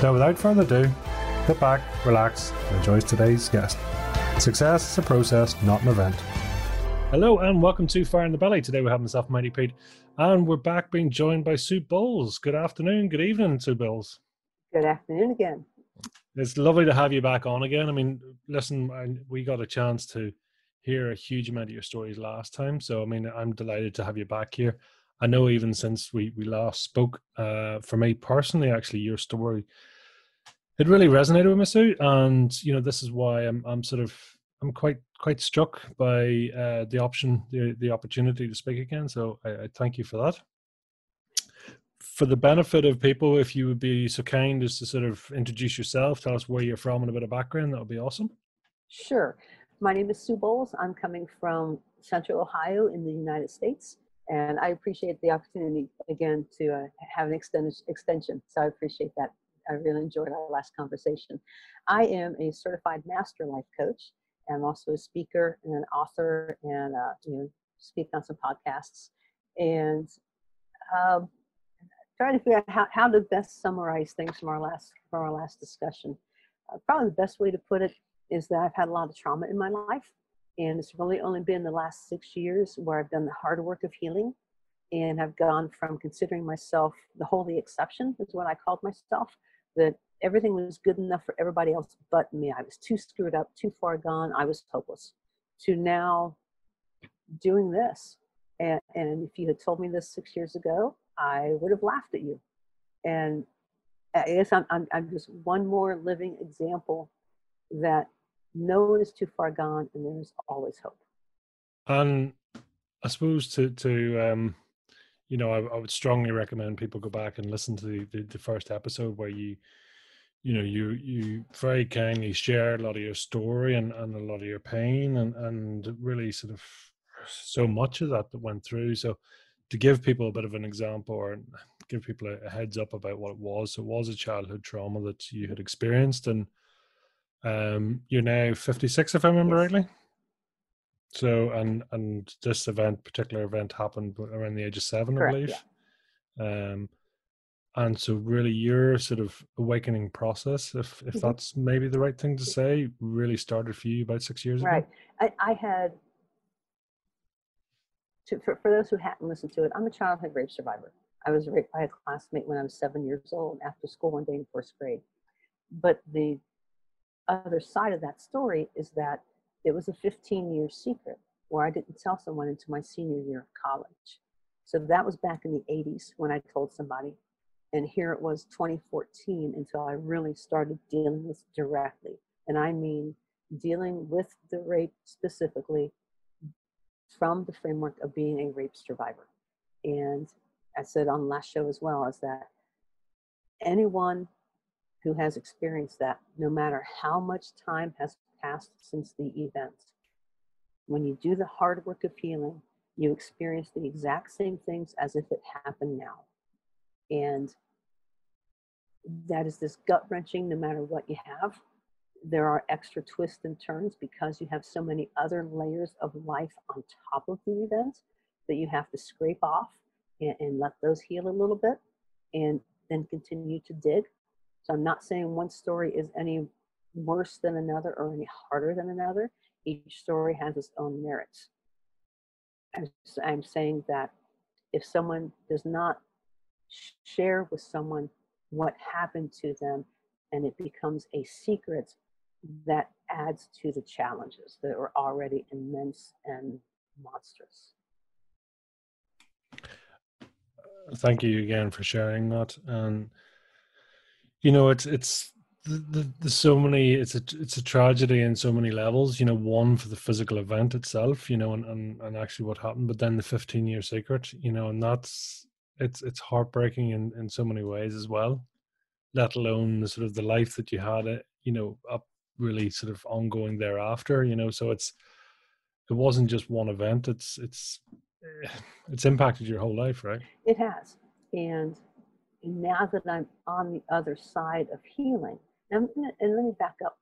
So, without further ado, sit back, relax, and enjoy today's guest. Success is a process, not an event. Hello, and welcome to Fire in the Belly. Today we have myself, Mighty Pete, and we're back being joined by Sue Bowles. Good afternoon, good evening, Sue Bowles. Good afternoon again. It's lovely to have you back on again. I mean, listen, we got a chance to hear a huge amount of your stories last time, so I mean, I'm delighted to have you back here. I know even since we we last spoke, uh, for me personally, actually, your story it really resonated with me, Sue, and you know, this is why I'm I'm sort of I'm quite quite struck by uh, the option, the the opportunity to speak again. So I, I thank you for that. For the benefit of people, if you would be so kind as to sort of introduce yourself, tell us where you're from and a bit of background, that would be awesome. Sure. My name is Sue Bowles. I'm coming from Central Ohio in the United States, and I appreciate the opportunity again to uh, have an extended extension. So I appreciate that. I really enjoyed our last conversation. I am a certified master life coach I'm also a speaker and an author and uh, you know speak on some podcasts and um, trying to figure out how, how to best summarize things from our last from our last discussion. Uh, probably the best way to put it is that I've had a lot of trauma in my life and it's really only been the last six years where I've done the hard work of healing and I've gone from considering myself the holy exception is what I called myself that everything was good enough for everybody else but me. I was too screwed up, too far gone. I was hopeless. To now doing this. And, and if you had told me this six years ago, I would have laughed at you. And I guess I'm, I'm, I'm just one more living example that no one is too far gone and there's always hope. And I suppose to, to, um, you know, I, I, would strongly recommend people go back and listen to the, the, the first episode where you you know you you very kindly share a lot of your story and, and a lot of your pain and and really sort of so much of that that went through so to give people a bit of an example or give people a, a heads up about what it was so it was a childhood trauma that you had experienced and um you're now 56 if i remember yes. rightly so and and this event particular event happened around the age of seven Correct, i believe yeah. um and so really your sort of awakening process if if mm-hmm. that's maybe the right thing to say really started for you about six years right. ago right I, I had to, for, for those who hadn't listened to it i'm a childhood rape survivor i was raped by a classmate when i was seven years old after school one day in first grade but the other side of that story is that it was a 15 year secret where i didn't tell someone until my senior year of college so that was back in the 80s when i told somebody and here it was 2014 until I really started dealing with directly. And I mean dealing with the rape specifically from the framework of being a rape survivor. And I said on last show as well, is that anyone who has experienced that, no matter how much time has passed since the event, when you do the hard work of healing, you experience the exact same things as if it happened now. And that is this gut wrenching no matter what you have. There are extra twists and turns because you have so many other layers of life on top of the event that you have to scrape off and, and let those heal a little bit and then continue to dig. So I'm not saying one story is any worse than another or any harder than another. Each story has its own merits. I'm, saying that if someone does not share with someone what happened to them and it becomes a secret that adds to the challenges that are already immense and monstrous. Thank you again for sharing that. And you know, it's it's there's so many. It's a it's a tragedy in so many levels. You know, one for the physical event itself. You know, and and, and actually what happened, but then the 15 year secret. You know, and that's it's it's heartbreaking in in so many ways as well let alone the sort of the life that you had, it, uh, you know, up really sort of ongoing thereafter. You know, so it's it wasn't just one event. It's it's it's impacted your whole life, right? It has, and now that I'm on the other side of healing, and, let me back up.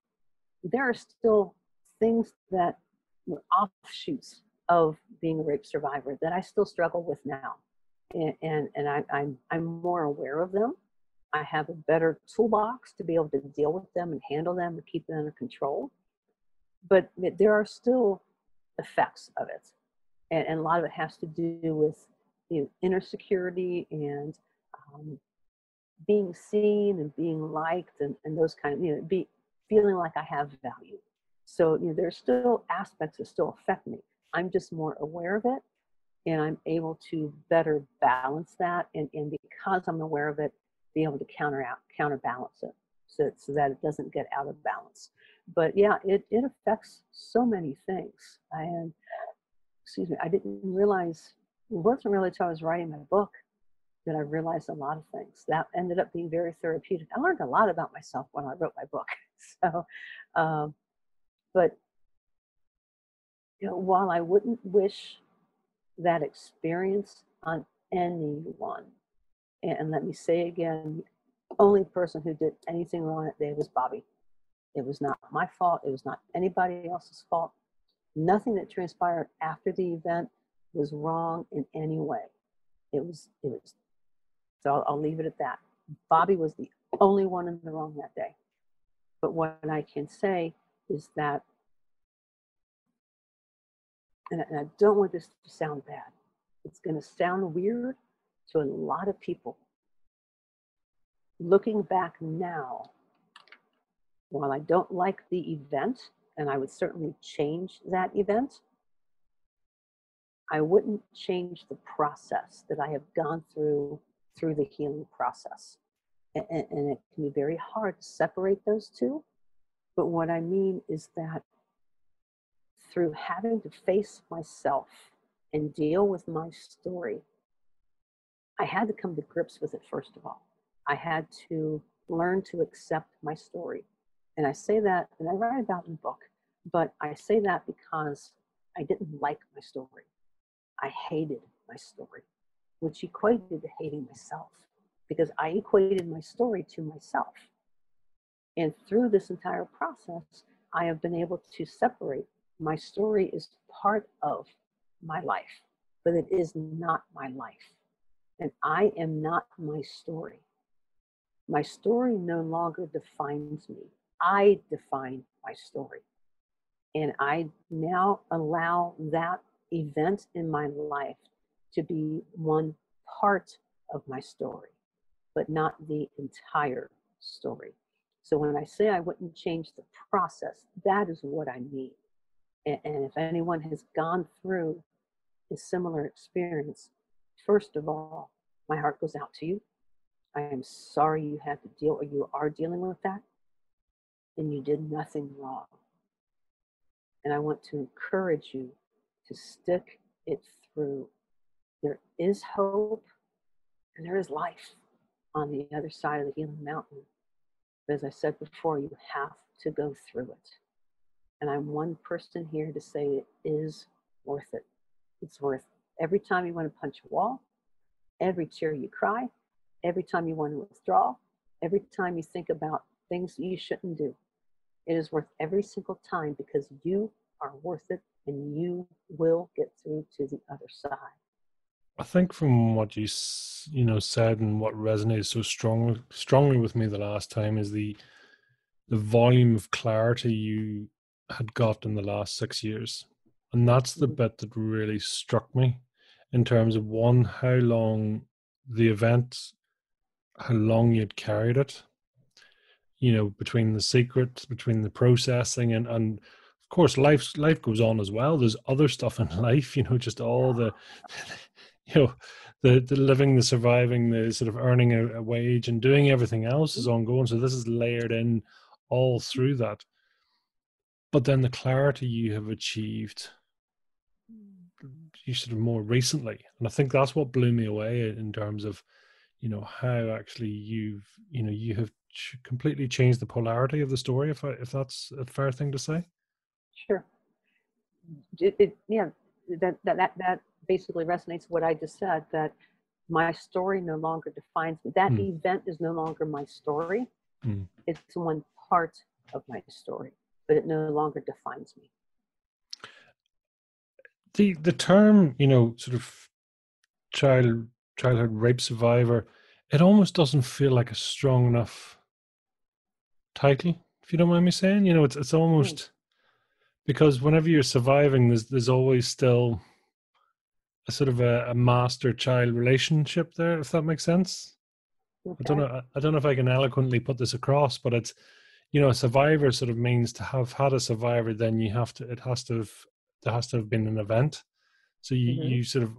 There are still things that were offshoots of being a rape survivor that I still struggle with now. And, and, and I, I'm, I'm more aware of them. I have a better toolbox to be able to deal with them and handle them and keep them under control. But there are still effects of it. And, and a lot of it has to do with you know, inner security and um, being seen and being liked and, and those kind of, you know, be, feeling like I have value. So you know, there's still aspects that still affect me. I'm just more aware of it and I'm able to better balance that. And, and because I'm aware of it, be able to counter out, counterbalance it so, so that it doesn't get out of balance. But yeah, it, it affects so many things. And excuse me, I didn't realize, it wasn't really until I was writing my book that I realized a lot of things. That ended up being very therapeutic. I learned a lot about myself when I wrote my book. So, um, but you know, while I wouldn't wish that experience on anyone, and let me say again, the only person who did anything wrong that day was Bobby. It was not my fault. It was not anybody else's fault. Nothing that transpired after the event was wrong in any way. It was, it was, so I'll, I'll leave it at that. Bobby was the only one in the wrong that day. But what I can say is that and I don't want this to sound bad. It's going to sound weird to a lot of people. Looking back now, while I don't like the event, and I would certainly change that event, I wouldn't change the process that I have gone through through the healing process. And, and, it can be very hard to separate those two. But what I mean is that through having to face myself and deal with my story, I had to come to grips with it first of all. I had to learn to accept my story. And I say that, and I write about in the book, but I say that because I didn't like my story. I hated my story, which equated to hating myself because I equated my story to myself. And through this entire process, I have been able to separate my story is part of my life, but it is not my life. And I am not my story. My story no longer defines me. I define my story. And I now allow that event in my life to be one part of my story, but not the entire story. So when I say I wouldn't change the process, that is what I mean. And, and if anyone has gone through a similar experience, first of all, my heart goes out to you. I am sorry you had to deal or you are dealing with that. And you did nothing wrong. And I want to encourage you to stick it through. There is hope and there is life on the other side of the healing mountain. But as I said before, you have to go through it. And I'm one person here to say it is worth it. It's worth every time you want to punch a wall, every tear you cry, every time you want to withdraw, every time you think about things you shouldn't do. It is worth every single time because you are worth it and you will get through to the other side. I think from what you you know said and what resonated so strongly strongly with me the last time is the the volume of clarity you had got in the last six years. And that's the mm-hmm. bit that really struck me in terms of one, how long the event, how long you'd carried it, you know, between the secret, between the processing and, and of course life life goes on as well. There's other stuff in life, you know, just all the you know, the, the living, the surviving, the sort of earning a, a wage and doing everything else is ongoing. So this is layered in all through that but then the clarity you have achieved you sort of more recently and i think that's what blew me away in terms of you know how actually you've you know you have completely changed the polarity of the story. If I, if that's a fair thing to say. Sure. It, it, yeah, that, that that that basically resonates with what I just said. That my story no longer defines me. That mm. event is no longer my story. Mm. It's one part of my story, but it no longer defines me. The the term, you know, sort of child childhood rape survivor, it almost doesn't feel like a strong enough title, if you don't mind me saying. You know, it's it's almost mm. because whenever you're surviving, there's there's always still a sort of a, a master child relationship there, if that makes sense. Okay. I don't know. I don't know if I can eloquently put this across, but it's you know, a survivor sort of means to have had a survivor. Then you have to. It has to have. There has to have been an event. So you mm-hmm. you sort of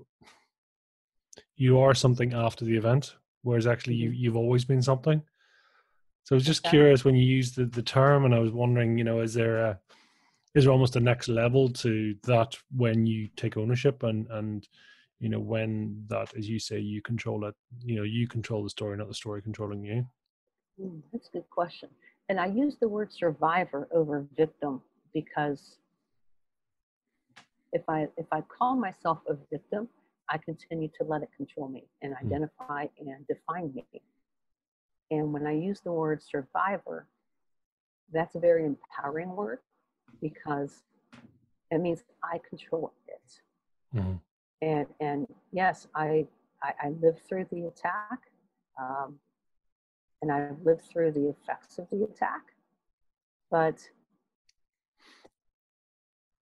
you are something after the event, whereas actually you mm-hmm. you've always been something. So I was just okay. curious when you used the, the term, and I was wondering, you know, is there a is there almost a next level to that when you take ownership and and you know when that as you say you control it you know you control the story not the story controlling you. Mm, that's a good question. And i use the word survivor over victim because if i if i call myself a victim i continue to let it control me and mm. identify and define me. And when i use the word survivor that's a very empowering word because it means I control it. Mm-hmm. And and yes, I, I, I lived through the attack, um, and I lived through the effects of the attack, but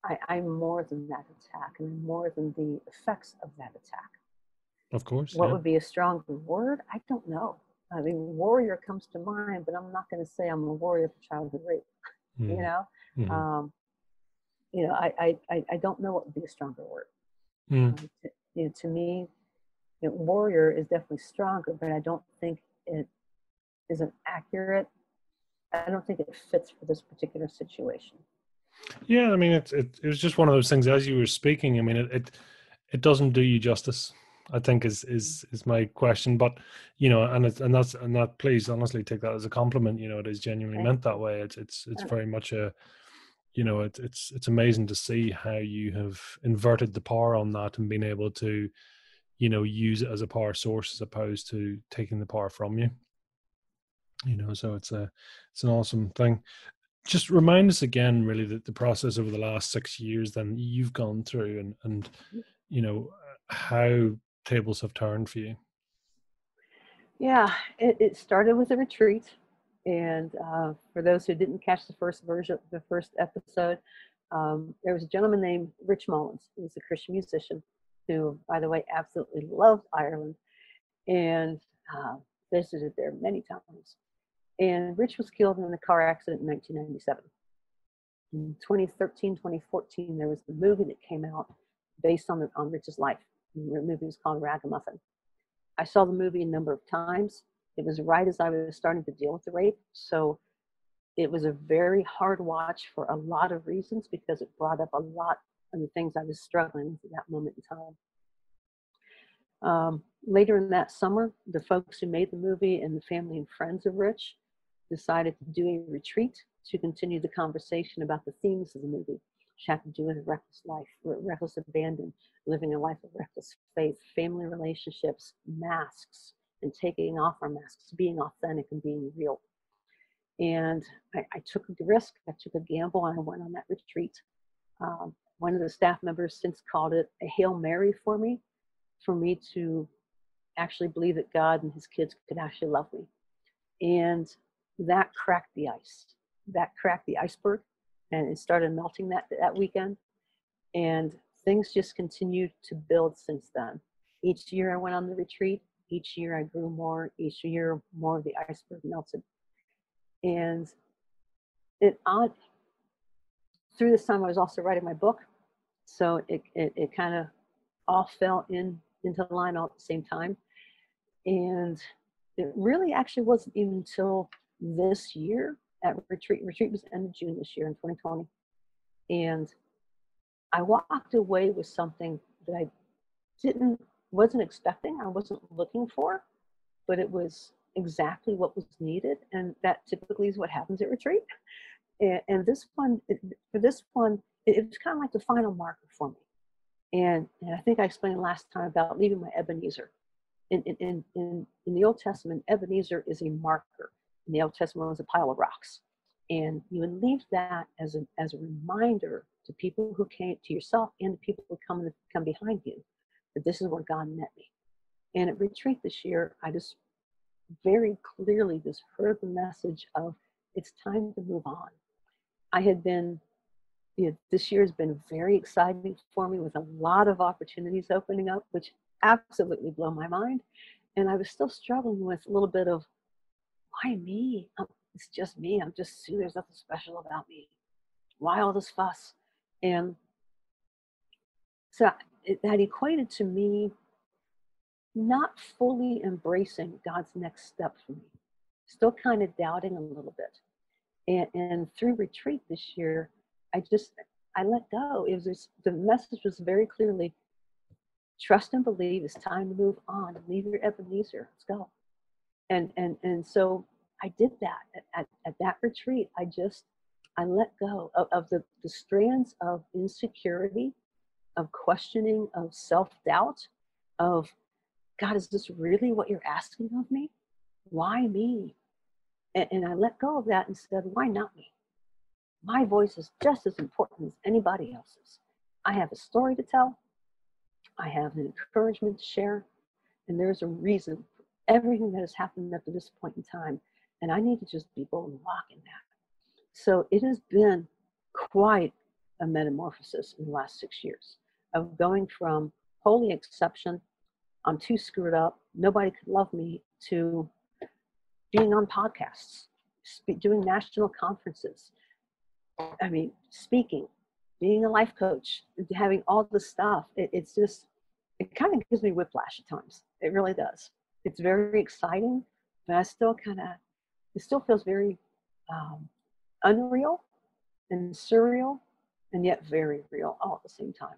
I, I'm more than that attack, and I'm more than the effects of that attack. Of course. What yeah. would be a stronger word? I don't know. I mean, warrior comes to mind, but I'm not going to say I'm a warrior for childhood rape. Mm. You know, Mm-hmm. Um, you know, I, I, I don't know what would be a stronger word. Mm. Um, to, you know, to me, you know, warrior is definitely stronger, but I don't think it is an accurate. I don't think it fits for this particular situation. Yeah, I mean, it, it, it was just one of those things. As you were speaking, I mean, it, it it doesn't do you justice. I think is is is my question. But you know, and it's and that's and that. Please, honestly, take that as a compliment. You know, it is genuinely meant that way. It's it's it's very much a you know it, it's it's amazing to see how you have inverted the power on that and being able to you know use it as a power source as opposed to taking the power from you. You know so it's a it's an awesome thing. Just remind us again really that the process over the last six years then you've gone through and and mm. you know how tables have turned for you. Yeah it, it started with a retreat and uh, for those who didn't catch the first version, the first episode, um, there was a gentleman named Rich Mullins. He was a Christian musician who, by the way, absolutely loved Ireland and uh, visited there many times. And Rich was killed in a car accident in 1997. In 2013, 2014, there was the movie that came out based on, the, on Rich's life. The movie was called Ragamuffin. I saw the movie a number of times. It was right as I was starting to deal with the rape. So it was a very hard watch for a lot of reasons because it brought up a lot of the things I was struggling with at that moment in time. Um, later in that summer, the folks who made the movie and the family and friends of Rich decided to do a retreat to continue the conversation about the themes of the movie, which had to do with reckless life, reckless abandon, living a life of reckless faith, family relationships, masks, and taking off our masks, being authentic and being real. And I, I took a risk, I took a gamble, and I went on that retreat. Um, one of the staff members since called it a Hail Mary for me, for me to actually believe that God and his kids could actually love me. And that cracked the ice. That cracked the iceberg and it started melting that, that weekend. And things just continued to build since then. Each year I went on the retreat, each year I grew more. Each year, more of the iceberg melted. And it on through this time, I was also writing my book, so it it, it kind of all fell in into line all at the same time. And it really actually wasn't even until this year at retreat. Retreat was end of June this year in 2020, and I walked away with something that I didn't wasn't expecting, I wasn't looking for, but it was exactly what was needed, and that typically is what happens at retreat. And, and this one, for this one, it, it was kind of like the final marker for me. And, and I think I explained last time about leaving my Ebenezer. In, in, in, in the Old Testament, Ebenezer is a marker. In the Old Testament, it was a pile of rocks. And you would leave that as a, as a reminder to people who came to yourself and the people who come, come behind you this is where God met me. And at retreat this year, I just very clearly just heard the message of it's time to move on. I had been, you know, this year has been very exciting for me with a lot of opportunities opening up, which absolutely blow my mind. And I was still struggling with a little bit of why me? It's just me. I'm just Sue. There's nothing special about me. Why all this fuss? And so that equated to me not fully embracing God's next step for me, still kind of doubting a little bit. And, and through retreat this year, I just I let go. It was the message was very clearly trust and believe. It's time to move on. Leave your Ebenezer. Let's go. And and and so I did that at, at, at that retreat. I just I let go of, of the, the strands of insecurity, of questioning, of self-doubt, of God, is this really what you're asking of me? Why me? And, and I let go of that and said, why not me? My voice is just as important as anybody else's. I have a story to tell. I have an encouragement to share. And there's a reason for everything that has happened up to this point in time. And I need to just be bold and walk in that. So it has been quite a metamorphosis in the last six years of going from holy exception I'm too screwed up. Nobody could love me to being on podcasts, doing national conferences. I mean, speaking, being a life coach, having all this stuff. It, it's just, it kind of gives me whiplash at times. It really does. It's very exciting, but I still kind of, it still feels very um, unreal and surreal and yet very real all at the same time.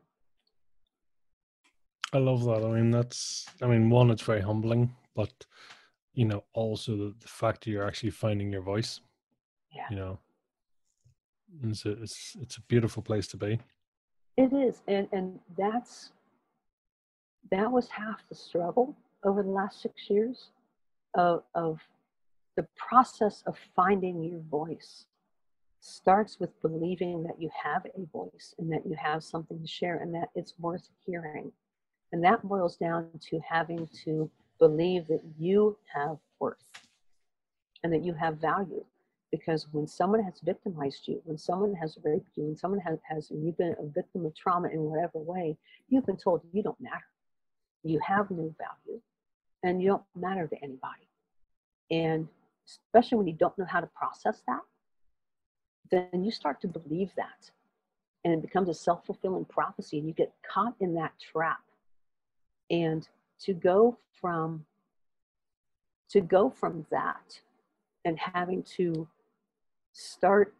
I love that. I mean, that's, I mean, one, it's very humbling, but, you know, also the, the fact that you're actually finding your voice, yeah. you know, it's a, it's, it's a beautiful place to be. It is. And, and that's, that was half the struggle over the last six years of, of the process of finding your voice starts with believing that you have a voice and that you have something to share and that it's worth hearing and that boils down to having to believe that you have worth and that you have value. Because when someone has victimized you, when someone has raped you, when someone has, has and you've been a victim of trauma in whatever way, you've been told you don't matter. You have no value and you don't matter to anybody. And especially when you don't know how to process that, then you start to believe that. And it becomes a self fulfilling prophecy, and you get caught in that trap and to go from to go from that and having to start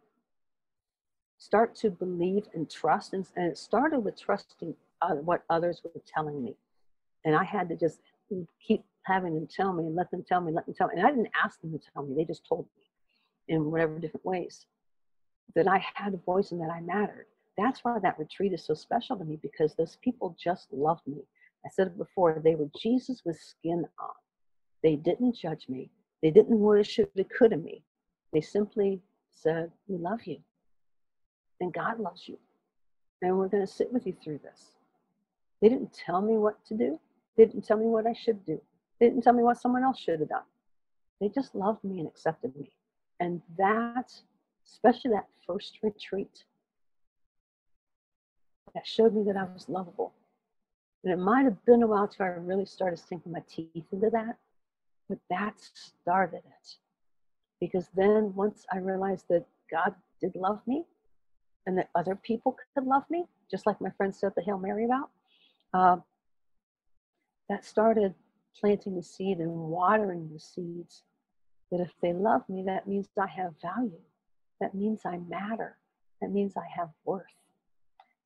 start to believe and trust and, and it started with trusting uh, what others were telling me. And i had to just keep having them tell me and let them tell me let them tell me. And i didn't ask them to tell me they just told me in whatever different ways. That i had a voice and that i mattered. That's why that retreat is so special to me because those people just loved me I said it before, they were Jesus with skin on. They didn't judge me. They didn't woulda, shoulda, coulda me. They simply said, We love you. And God loves you. And we're going to sit with you through this. They didn't tell me what to do. They didn't tell me what I should do. They didn't tell me what someone else should have done. They just loved me and accepted me. And that, especially that first retreat, that showed me that I was lovable and it might have been a while till I really started sinking my teeth into that, but that started it. Because then once I realized that God did love me and that other people could love me, just like my friend said the Hail Mary about, uh, that started planting the seed and watering the seeds. That if they love me, that means I have value. That means I matter. That means I have worth.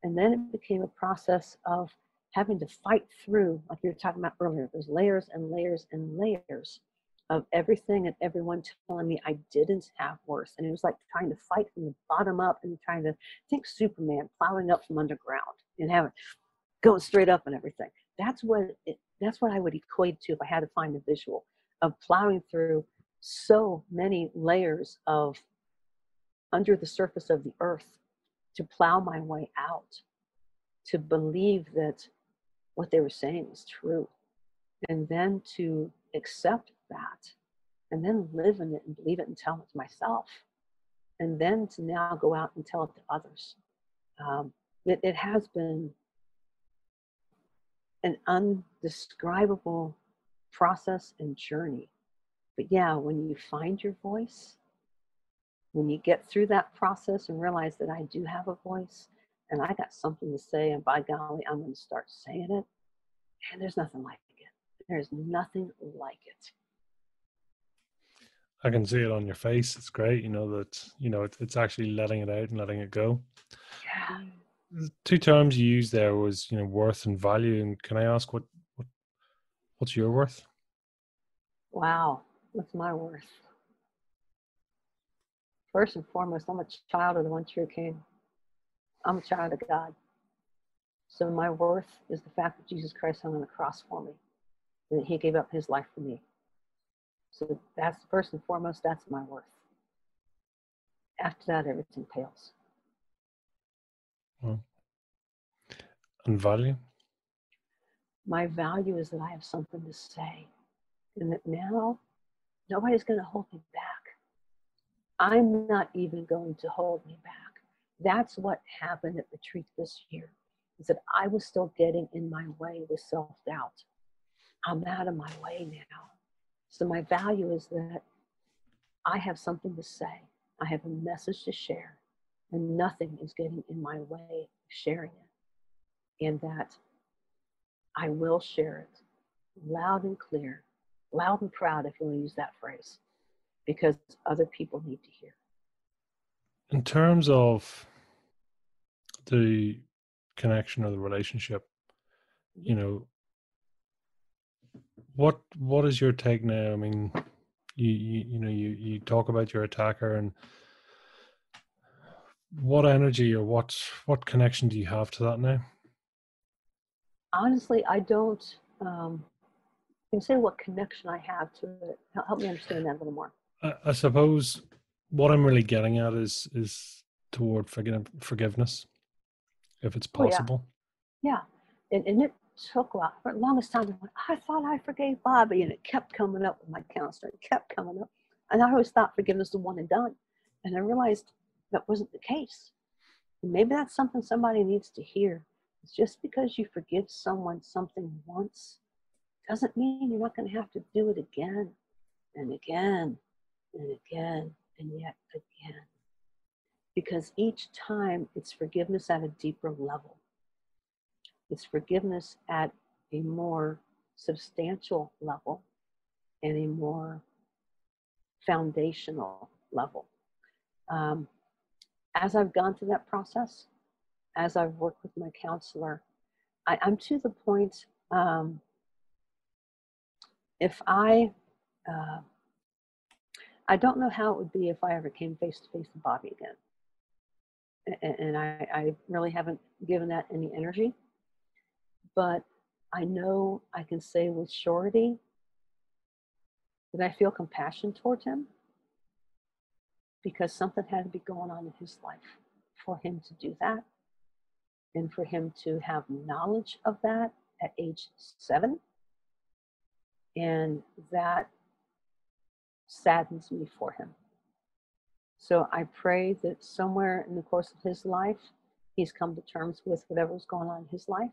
And then it became a process of having to fight through, like you were talking about earlier, there's layers and layers and layers of everything and everyone telling me I didn't have worse. And it was like trying to fight from the bottom up and trying to think Superman plowing up from underground and having going straight up and everything. That's what it, that's what I would equate to if I had to find a visual of plowing through so many layers of under the surface of the earth to plow my way out, to believe that what they were saying was true, and then to accept that, and then live in it and believe it and tell it to myself, and then to now go out and tell it to others. Um, it, it has been an undescribable process and journey. But yeah, when you find your voice, when you get through that process and realize that I do have a voice and I got something to say, and by golly, I'm going to start saying it, and there's nothing like it. There's nothing like it. I can see it on your face. It's great, you know that you know it, it's actually letting it out and letting it go. Yeah. The two terms you used there was you know worth and value. And can I ask what what what's your worth? Wow, what's my worth? First and foremost, I'm a child of the one true King. I'm a child of God. So my worth is the fact that Jesus Christ hung on the cross for me, and that He gave up His life for me. So that's first and foremost, that's my worth. After that, everything pales. Well, and value? My value is that I have something to say, and that now nobody's going to hold me back. I'm not even going to hold me back. That's what happened at retreat this year, is that I was still getting in my way with self doubt. I'm out of my way now. So my value is that I have something to say, I have a message to share, and nothing is getting in my way of sharing it. And that I will share it loud and clear, loud and proud, if you want to use that phrase because other people need to hear. In terms of the connection or the relationship, you know, what what is your take now? I mean, you you, you know you you talk about your attacker and what energy or what what connection do you have to that now? Honestly, I don't. Um, can say what connection I have to it. Help me understand that a little more. I, I suppose what I'm really getting at is is toward forgive, forgiveness, if it's possible. Oh, yeah, yeah. And, and it took a while. For the longest time, I, went, I thought I forgave Bobby, and it kept coming up with my counselor. It kept coming up, and I always thought forgiveness was the one and done, and I realized that wasn't the case. And maybe that's something somebody needs to hear. It's just because you forgive someone something once doesn't mean you're not going to have to do it again and again and again and yet again. Because each time it's forgiveness at a deeper level, it's forgiveness at a more substantial level and a more foundational level. Um, as I've gone through that process, as I've worked with my counselor, I, am to the point um, if I uh, I don't know how it would be if I ever came face to face with Bobby again. And, I, I really haven't given that any energy. But I know I can say with surety that I feel compassion towards him because something had to be going on in his life for him to do that and for him to have knowledge of that at age seven. And that saddens me for him. So I pray that somewhere in the course of his life, he's come to terms with whatever was going on in his life,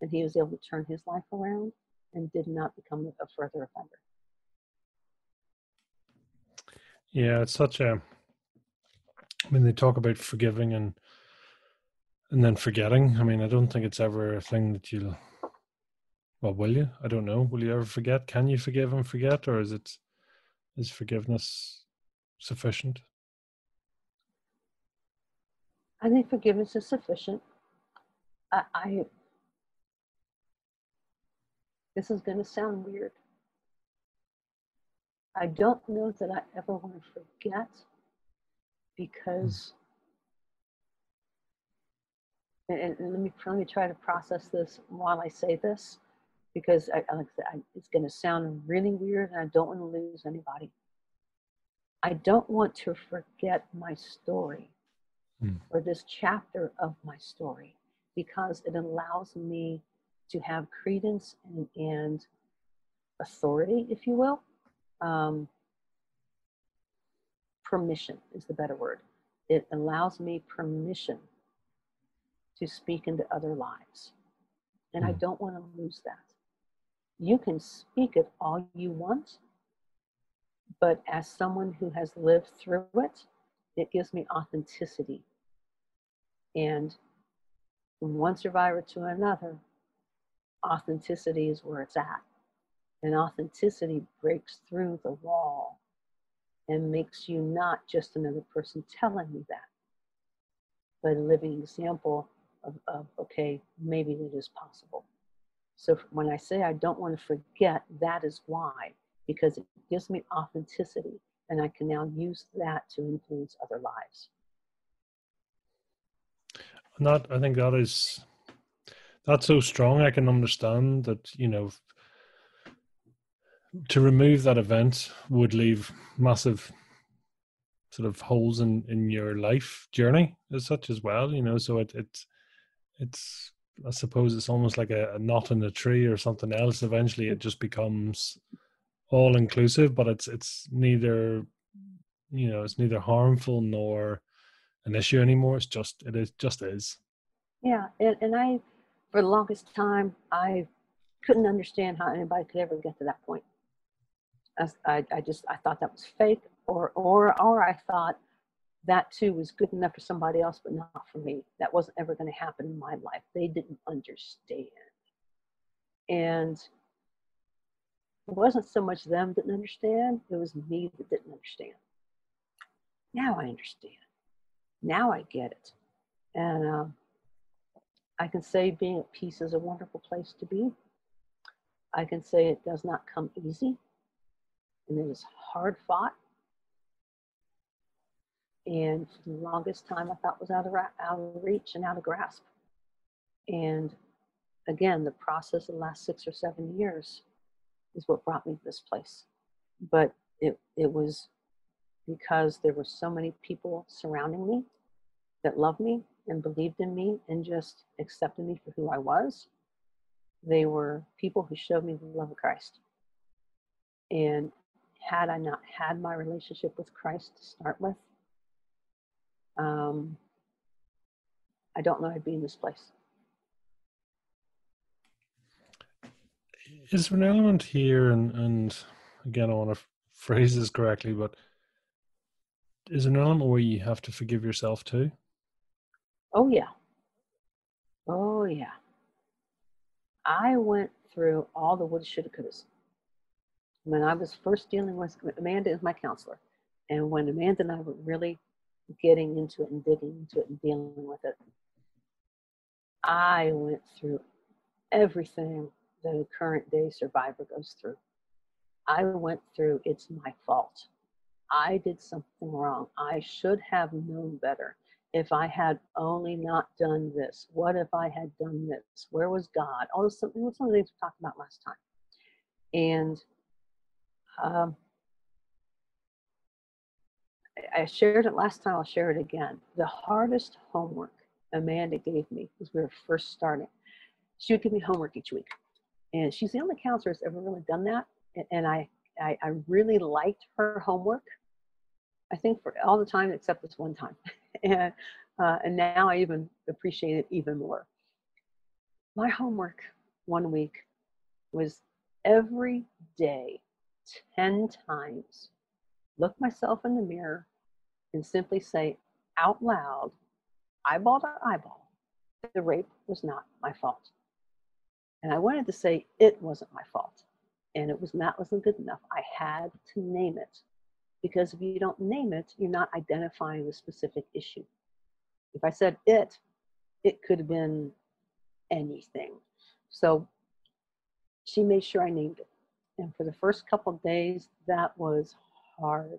and he was able to turn his life around and did not become a further offender. Yeah, it's such a. I mean, they talk about forgiving and and then forgetting. I mean, I don't think it's ever a thing that you'll. Well, will you? I don't know. Will you ever forget? Can you forgive and forget, or is it? Is forgiveness sufficient? I think forgiveness is sufficient. I, I this is going to sound weird. I don't know that I ever want to forget because, and, and let me let me try to process this while I say this, because I, like I it's going to sound really weird, and I don't want to lose anybody. I don't want to forget my story Hmm. or this chapter of my story because it allows me to have credence and, and authority, if you will. Um, permission is the better word. It allows me permission to speak into other lives. And I Hmm. don't want to lose that. You can speak it all you want, but as someone who has lived through it, it gives me authenticity. And from one survivor to another, authenticity is where it's at. And authenticity breaks through the wall and makes you not just another person telling me that, but a living example of, of okay, maybe it is possible. So when I say I don't want to forget, that is why, because it gives me authenticity and I can now use that to influence other lives. And that I think that is that's so strong. I can understand that you know to remove that event would leave massive sort of holes in in your life journey as such as well. You know, so it it it's I suppose it's almost like a, a knot in a tree or something else. Eventually, it just becomes all inclusive, but it's it's neither you know it's neither harmful nor an issue anymore. It's just it is just is. Yeah, and, and I, for the longest time, I couldn't understand how anybody could ever get to that point. I, I, I just I thought that was fake, or or or I thought that too was good enough for somebody else, but not for me. That wasn't ever going to happen in my life. They didn't understand, and it wasn't so much them didn't understand; it was me that didn't understand. Now I understand. Now I get it, and. Um, I can say being at peace is a wonderful place to be. I can say it does not come easy and it is hard fought. And for the longest time, I thought was out of, out of reach and out of grasp. And again, the process of the last six or seven years is what brought me to this place. But it, it was because there were so many people surrounding me that loved me and believed in me and just accepted me for who I was. They were people who showed me the love of Christ. And had I not had my relationship with Christ to start with, um, I don't know I'd be in this place. Is there an element here, and, and again, I want to phrase this correctly, but is there an element where you have to forgive yourself too? Oh, yeah. Oh, yeah. I went through all the woulda, shoulda, couldas. When I was first dealing with Amanda is my counselor, and when Amanda and I were really getting into it and digging into it and dealing with it, I went through everything a current day survivor goes through. I went through it's my fault. I did something wrong. I should have known better if I had only not done this? What if I had done this? Where was God? All this, some, some of the things we talked about last time. And um, I shared it last time, I'll share it again. The hardest homework Amanda gave me was we were first starting, she would give me homework each week. And she's the only counselor that's ever really done that. And I, I, I really liked her homework. I think for all the time except this one time. and, uh, and now I even appreciate it even more. My homework one week was every day, 10 times, look myself in the mirror and simply say out loud, eyeball to eyeball, the rape was not my fault. And I wanted to say it wasn't my fault. And it was not wasn't good enough. I had to name it because if you don't name it, you're not identifying the specific issue. If I said it, it could have been anything. So she made sure I named it. And for the first couple days, that was hard.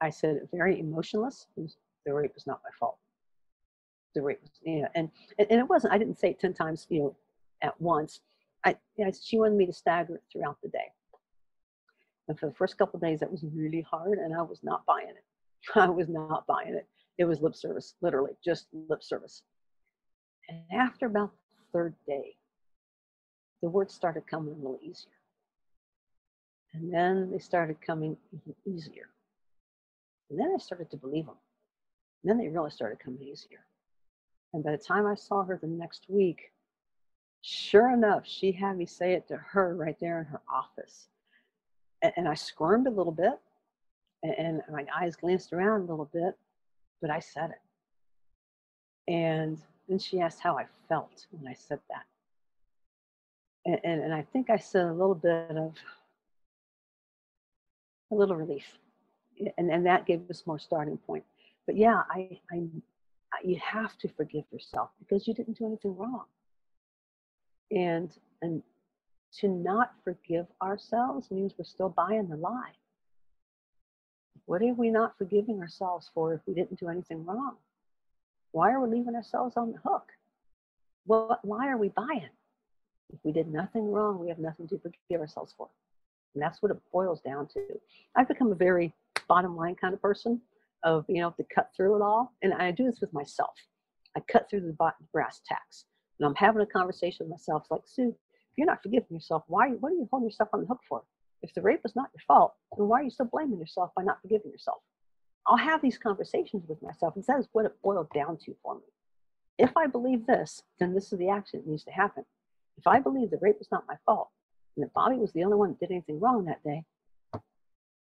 I said very emotionless. Was, the rape was not my fault. The rape was, you know, and, and, and it wasn't, I didn't say it 10 times, you know, at once. I, know, she wanted me to stagger it throughout the day. And for the first couple days, that was really hard, and I was not buying it. I was not buying it. It was lip service, literally, just lip service. And after about the third day, the words started coming a little easier. And then they started coming even easier. And then I started to believe them. And then they really started coming easier. And by the time I saw her the next week, sure enough, she had me say it to her right there in her office. And, and I squirmed a little bit, and, and my eyes glanced around a little bit, but I said it. And then she asked how I felt when I said that. And, and, and I think I said a little bit of a little relief. And, and that gave us more starting point. But yeah, I, I, you have to forgive yourself because you didn't do anything wrong. And, and to not forgive ourselves means we're still buying the lie. What are we not forgiving ourselves for if we didn't do anything wrong? Why are we leaving ourselves on the hook? What, why are we buying? If we did nothing wrong, we have nothing to forgive ourselves for. And that's what it boils down to. I've become a very bottom line kind of person of, you know, to cut through it all. And I do this with myself. I cut through the brass tacks. And I'm having a conversation with myself like, Sue, if you're not forgiving yourself, why, what are you holding yourself on the hook for? If the rape was not your fault, then why are you still blaming yourself by not forgiving yourself? I'll have these conversations with myself, and that is what it boiled down to for me. If I believe this, then this is the action that needs to happen. If I believe the rape was not my fault, and that Bobby was the only one that did anything wrong that day,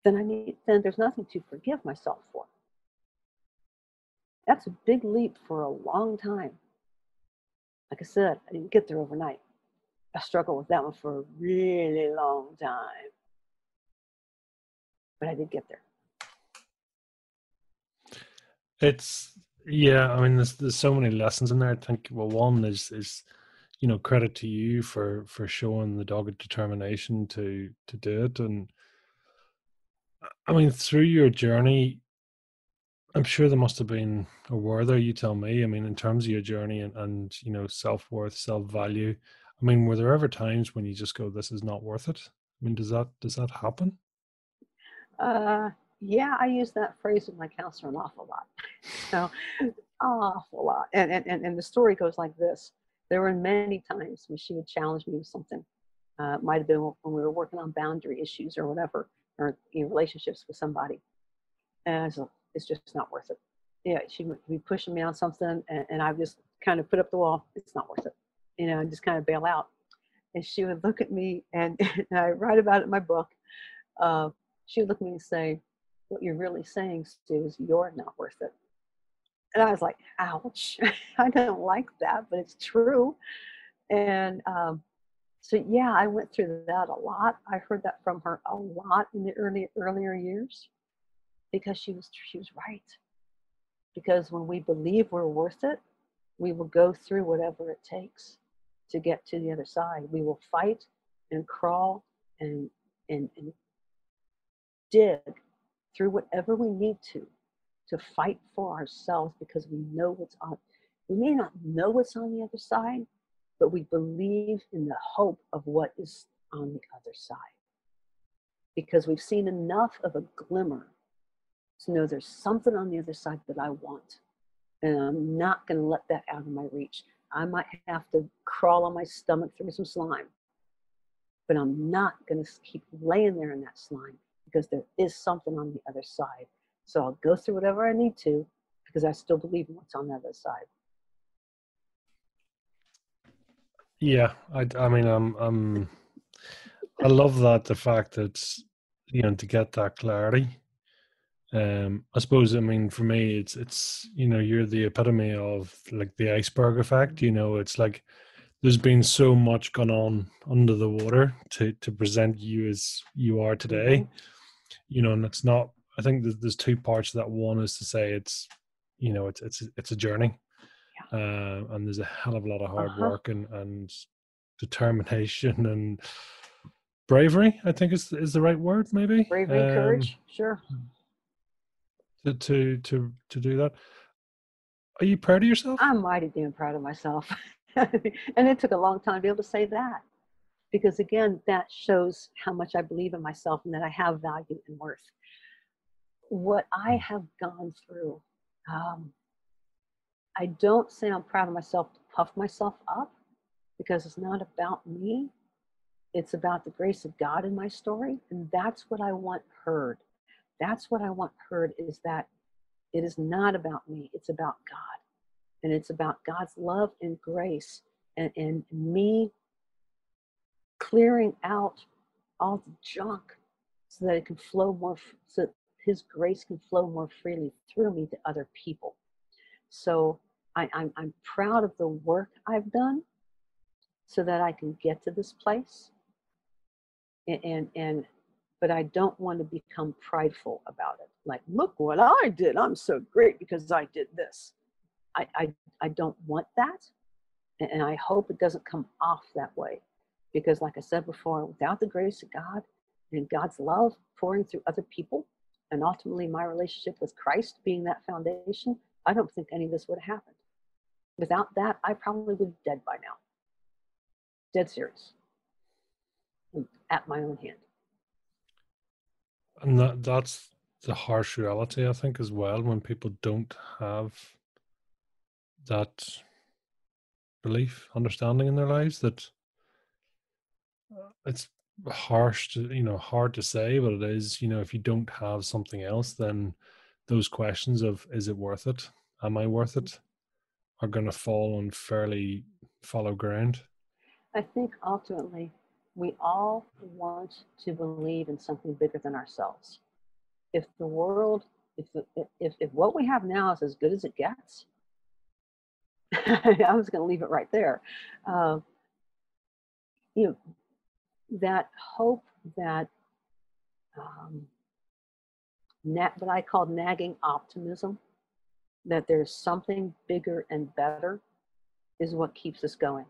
then I need then there's nothing to forgive myself for. That's a big leap for a long time. Like I said, I didn't get there overnight. I struggled with that one for a really long time. But I did get there. It's yeah, I mean there's there's so many lessons in there. I think well one is is you know credit to you for for showing the dogged determination to to do it and i mean through your journey i'm sure there must have been a were there you tell me. I mean in terms of your journey and, and you know self-worth self-value i mean were there ever times when you just go this is not worth it? I mean does that does that happen? Uh yeah i use that phrase with my counselor an awful lot. So awful lot. And, and and the story goes like this. There were many times when she would challenge me with something. Uh, might have been when we were working on boundary issues or whatever, or in relationships with somebody. And I was like, it's just not worth it. Yeah, she would be pushing me on something, and, and I just kind of put up the wall. It's not worth it, you know, and just kind of bail out. And she would look at me, and, and I write about it in my book. Uh, she would look at me and say, "What you're really saying, Stu, is you're not worth it." and I was like, ouch, I don't like that, but it's true. And um, so, yeah, I went through that a lot. I heard that from her a lot in the early earlier years because she was she was right. Because when we believe we're worth it, we will go through whatever it takes to get to the other side. We will fight and crawl and and, and dig through whatever we need to to fight for ourselves because we know what's on. We may not know what's on the other side, but we believe in the hope of what is on the other side. Because we've seen enough of a glimmer to know there's something on the other side that I want. And I'm not going to let that out of my reach. I might have to crawl on my stomach through some slime, but I'm not going to keep laying there in that slime because there is something on the other side so I'll go through whatever I need to because I still believe in what's on the other side. Yeah, I, I mean, I'm, I'm, I love that the fact that you know to get that clarity. Um, I suppose I mean for me, it's it's you know you're the epitome of like the iceberg effect. You know, it's like there's been so much gone on under the water to to present you as you are today. Mm-hmm. You know, and it's not I think there's, there's two parts to that. One is to say it's, you know, it's it's it's a journey, yeah. uh, and there's a hell of a lot of hard uh-huh. work and and determination and bravery. I think is is the right word. Maybe bravery, um, courage. Sure. To to to to do that. Are you proud of yourself? I'm mighty damn proud of myself, and it took a long time to be able to say that, because again, that shows how much I believe in myself and that I have value and worth. What I hmm. have gone through. Um, I don't say I'm proud of myself to puff myself up because it's not about me. It's about the grace of God in my story. And that's what I want heard. That's what I want heard is that it is not about me, it's about God. And it's about God's love and grace and, and me clearing out all the junk so that it can flow more, so His grace can flow more freely through me to other people. So I, I'm, I'm proud of the work I've done so that I can get to this place. And, and, and but I don't want to become prideful about it. Like, look what I did. I'm so great because I did this. I, I, I don't want that. And I hope it doesn't come off that way. Because, like I said before, without the grace of God and God's love pouring through other people, and ultimately my relationship with Christ being that foundation, I don't think any of this would have happened. Without that, I probably would be dead by now. Dead serious. Mm, at my own hand. And that that's the harsh reality, I think, as well, when people don't have that belief, understanding in their lives that uh, it's harsh to you know hard to say but it is you know if you don't have something else then those questions of is it worth it am i worth it are going to fall on fairly fallow ground? I think ultimately we all want to believe in something bigger than ourselves. If the world, if, if, if what we have now is as good as it gets, I was going to leave it right there. Uh, you know, that hope that um, that I call nagging optimism that there's something bigger and better is what keeps us going.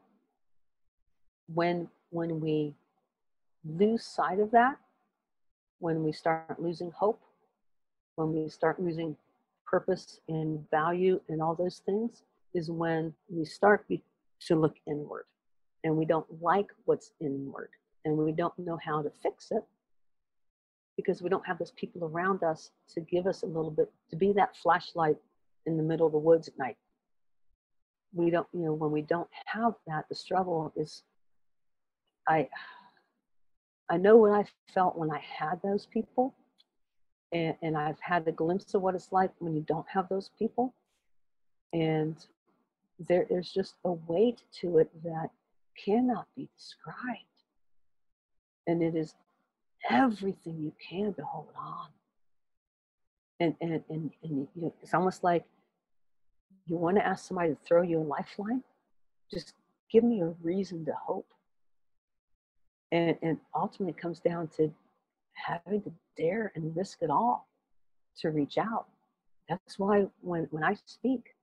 When, when we lose sight of that, when we start losing hope, when we start losing purpose and value and all those things, is when we start be, to look inward and we don't like what's inward and we don't know how to fix it because we don't have those people around us to give us a little bit, to be that flashlight in the middle of the woods at night. We don't, you know, when we don't have that, the struggle is, I, I know what I felt when I had those people, and, and I've had a glimpse of what it's like when you don't have those people, and there, there's just a weight to it that cannot be described, and it is everything you can to hold on. And and and, and you know, it's almost like you want to ask somebody to throw you a lifeline? Just give me a reason to hope and and ultimately it comes down to having to dare and risk it all to reach out that's why when when i speak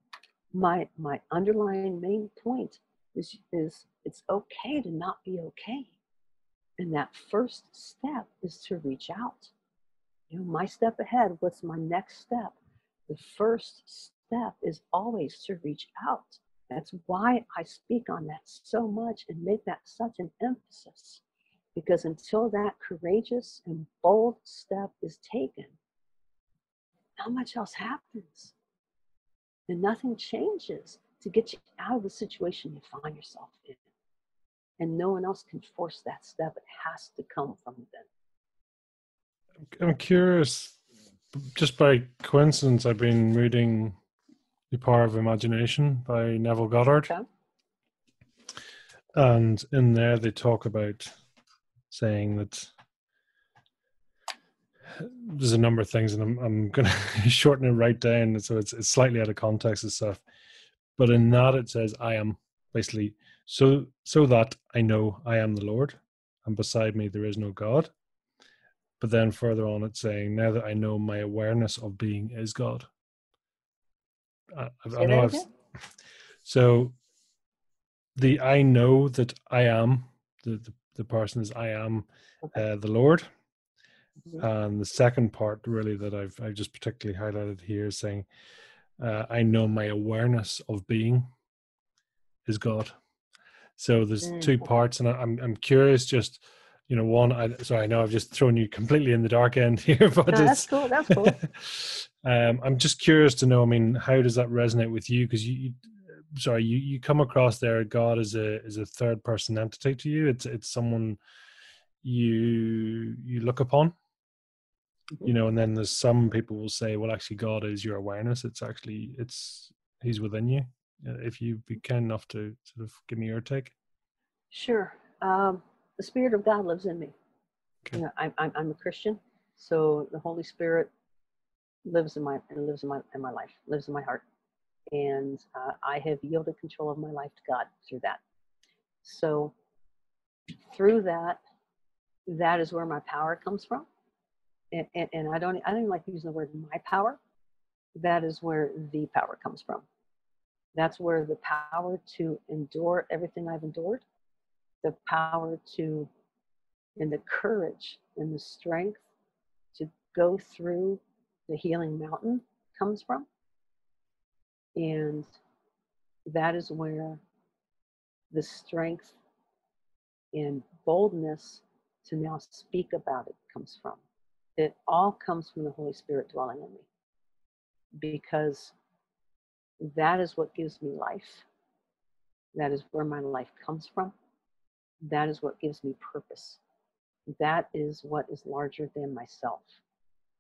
my my underlying main point is is it's okay to not be okay and that first step is to reach out you know, my step ahead, what's my next step? The first step is always to reach out. That's why I speak on that so much and make that such an emphasis. Because until that courageous and bold step is taken, not much else happens. And nothing changes to get you out of the situation you find yourself in. And no one else can force that step. It has to come from within. I'm curious. Just by coincidence, I've been reading "The Power of Imagination" by Neville Goddard, okay. and in there they talk about saying that there's a number of things, and I'm, I'm going to shorten it right down, so it's it's slightly out of context and stuff. But in that, it says, "I am basically so so that I know I am the Lord, and beside me there is no God." But then further on, it's saying, now that I know my awareness of being is God. I, I know I've, so the I know that I am, the, the, the person is I am uh, the Lord. Mm-hmm. And the second part, really, that I've I've just particularly highlighted here is saying, uh, I know my awareness of being is God. So there's two parts, and I, I'm I'm curious just you know, one, I, sorry, I know I've just thrown you completely in the dark end here, but no, that's cool. That's cool. um, I'm just curious to know. I mean, how does that resonate with you? Because you, sorry, you, you come across there God as a as a third person entity to you. It's it's someone you you look upon, mm-hmm. you know. And then there's some people will say, well, actually, God is your awareness. It's actually it's He's within you. Uh, if you be kind enough to sort of give me your take. Sure. Um, the Spirit of God lives in me. Okay. You know, I'm, I'm, I'm a Christian, so the Holy Spirit lives in my lives in my in my life, lives in my heart, and uh, I have yielded control of my life to God through that. So through that, that is where my power comes from, and, and, and I don't I don't even like using the word my power. That is where the power comes from. That's where the power to endure everything I've endured the power to, and the courage and the strength to go through the healing mountain comes from. And that is where the strength and boldness to now speak about it comes from. It all comes from the Holy Spirit dwelling in me because that is what gives me life. That is where my life comes from. That is what gives me purpose. That is what is larger than myself.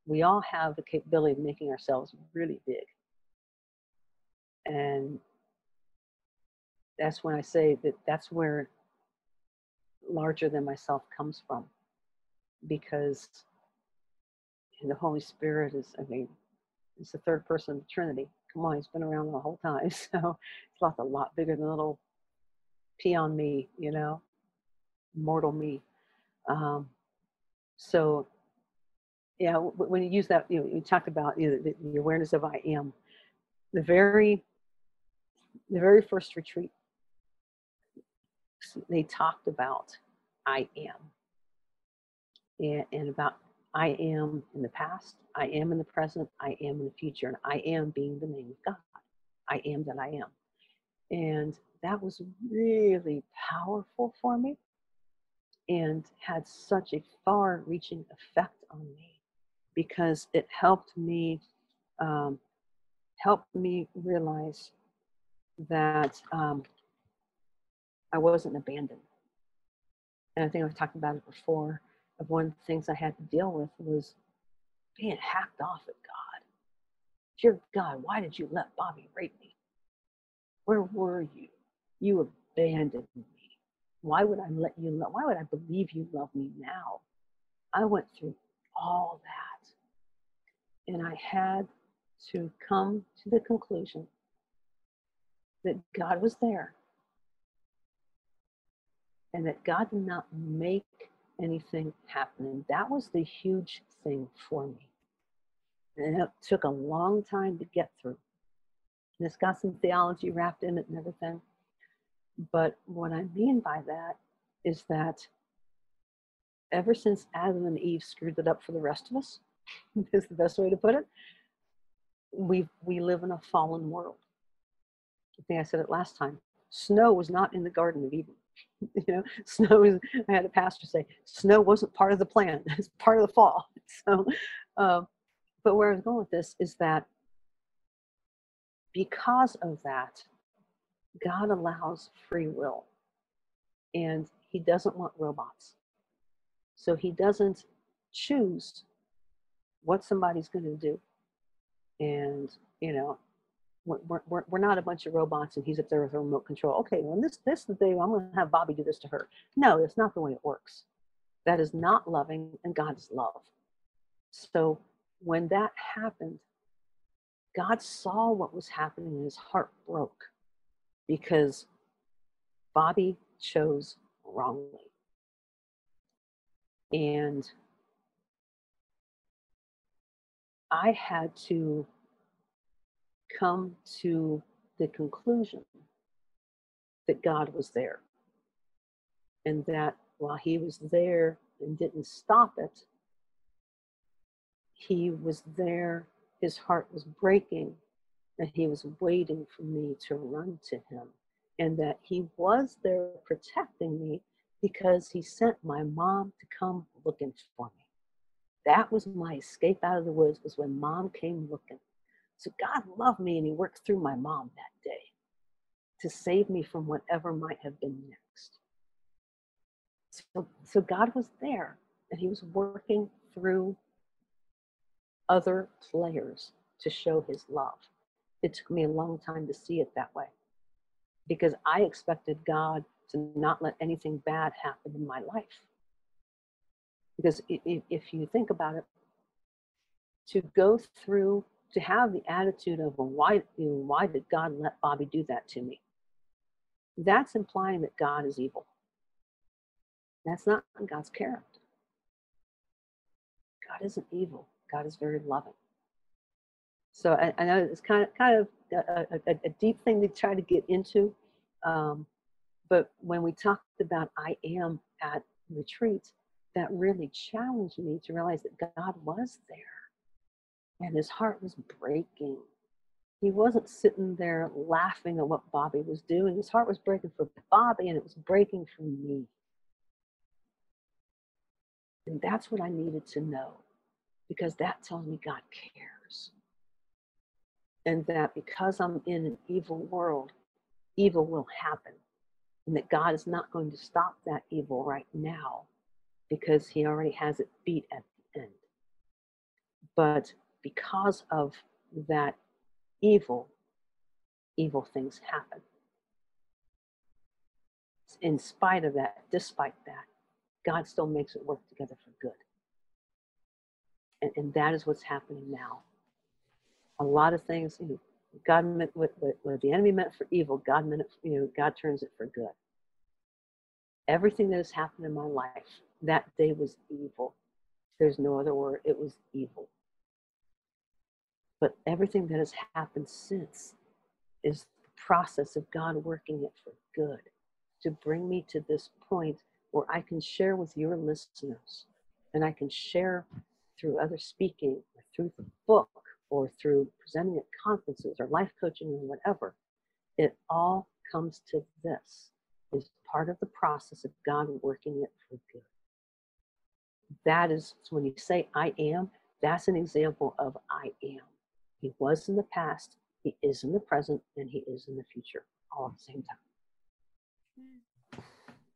We all have the capability of making ourselves really big. And that's when I say that that's where larger than myself comes from. Because the Holy Spirit is, I mean, it's the third person of the Trinity. Come on, he's been around the whole time. So it's a lot, bigger than a little pea on me, you know mortal me. Um, so, yeah, when you use that, you know, you talked about you know, the, the awareness of I am. The very, the very first retreat, they talked about I am, and, and about I am in the past, I am in the present, I am in the future, and I am being the name of God. I am that I am. And that was really powerful for me and had such a far reaching effect on me because it helped me um, helped me realize that um, I wasn't abandoned. And I think I've talked about it before. Of one of the things I had to deal with was being hacked off at God. Dear God, why did you let Bobby rape me? Where were you? You abandoned me. Why would I let you love? Why would I believe you love me now? I went through all that. And I had to come to the conclusion that God was there and that God did not make anything happen. And that was the huge thing for me. And it took a long time to get through. And it's got some theology wrapped in it and everything. But what I mean by that is that ever since Adam and Eve screwed it up for the rest of us, is the best way to put it, we we live in a fallen world. I think I said it last time. Snow was not in the Garden of Eden. you know, snow is. I had a pastor say snow wasn't part of the plan; it's part of the fall. So, uh, but where I was going with this is that because of that, God allows free will, and He doesn't want robots. So He doesn't choose what somebody's going to do. And, you know, we're, we're, we're not a bunch of robots and he's up there with a remote control. Okay, when this this is the day I'm going to have Bobby do this to her. No, it's not the way it works. That is not loving, and God is love. So when that happened, God saw what was happening and his heart broke because Bobby chose wrongly. And I had to come to the conclusion that God was there and that while he was there and didn't stop it, he was there, his heart was breaking, and he was waiting for me to run to him, and that he was there protecting me because he sent my mom to come looking for me. That was my escape out of the woods, was when mom came looking. So God loved me and he worked through my mom that day to save me from whatever might have been next. So, so God was there and he was working through other players to show his love. It took me a long time to see it that way because I expected God to not let anything bad happen in my life. Because if you think about it, to go through, to have the attitude of, well, why, you know, why did God let Bobby do that to me? That's implying that God is evil. That's not God's character. God isn't evil. God is very loving. So I, I know it's kind of kind of a, a, a, deep thing to try to get into, um, but when we talked about I am at retreats, that really challenged me to realize that God was there, and His heart was breaking. He wasn't sitting there laughing at what Bobby was doing. His heart was breaking for Bobby, and it was breaking for me. And that's what I needed to know because that tells me God cares. And that because I'm in an evil world, evil will happen. And that God is not going to stop that evil right now because he already has it beat at the end. But because of that evil, evil things happen. In spite of that, despite that, God still makes it work together for good. And, and that is what's happening now. A lot of things, you know, God meant what, what, what the enemy meant for evil, God meant it, you know, God turns it for good. Everything that has happened in my life that day was evil. There's no other word. It was evil. But everything that has happened since is the process of God working it for good to bring me to this point where I can share with your listeners and I can share through other speaking or through the book or through presenting at conferences or life coaching or whatever, it all comes to this is part of the process of God working it for good. That is when you say I am, that's an example of I am. He was in the past, he is in the present, and he is in the future, all at the same time.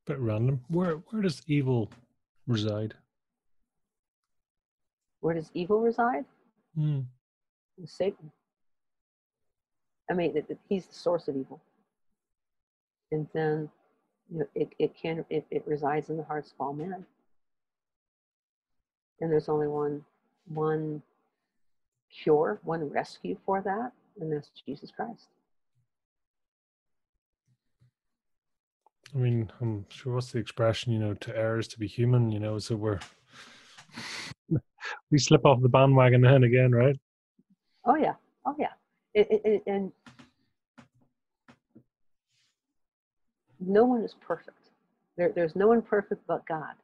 Bit random. Where where does evil reside? Where does evil reside? Mm. Satan. I mean, it, it, he's the source of evil. And then, you know, it, it can it, it resides in the hearts of all men. And there's only one one cure, one rescue for that, and that's Jesus Christ. I mean, I'm sure what's the expression, you know, to err is to be human, you know, so we're we slip off the bandwagon then again, right? Oh yeah, oh yeah, it, it, it, and no one is perfect. There, there's no one perfect but God.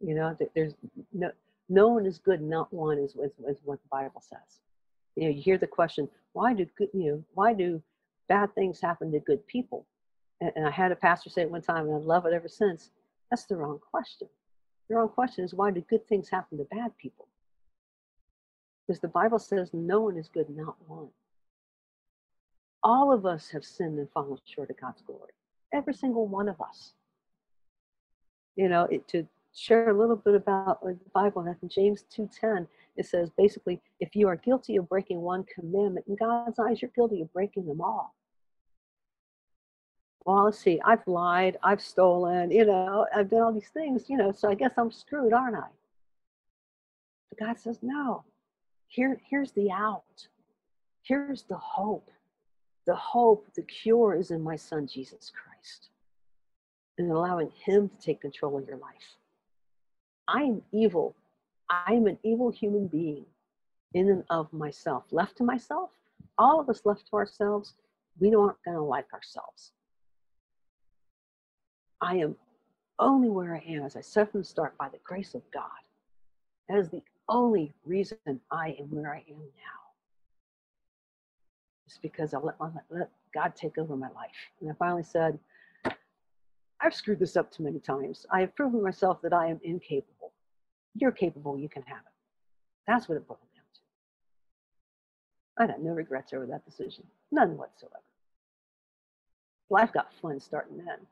You know, there's no no one is good, not one is, is, is what the Bible says. You know, you hear the question, why do good, you know, why do bad things happen to good people? And, and I had a pastor say it one time, and I love it ever since. That's the wrong question. The wrong question is why do good things happen to bad people? Because the Bible says no one is good, not one. All of us have sinned and fallen short of God's glory. Every single one of us. You know, it, to share a little bit about uh, the Bible, in James 2.10, it says basically, if you are guilty of breaking one commandment, in God's eyes, you're guilty of breaking them all. Well, let's see, I've lied, I've stolen, you know, I've done all these things, you know, so I guess I'm screwed, aren't I? But God says, no, here, here's the out. Here's the hope. The hope, the cure is in my son, Jesus Christ, and allowing him to take control of your life. I'm evil. I'm an evil human being in and of myself. Left to myself, all of us left to ourselves, we aren't going to like ourselves. I am only where I am, as I said from the start, by the grace of God. That is the only reason I am where I am now. It's because I let, my, let God take over my life. And I finally said, I've screwed this up too many times. I have proven myself that I am incapable. You're capable, you can have it. That's what it boiled down to. I had no regrets over that decision, none whatsoever. Life got fun starting then.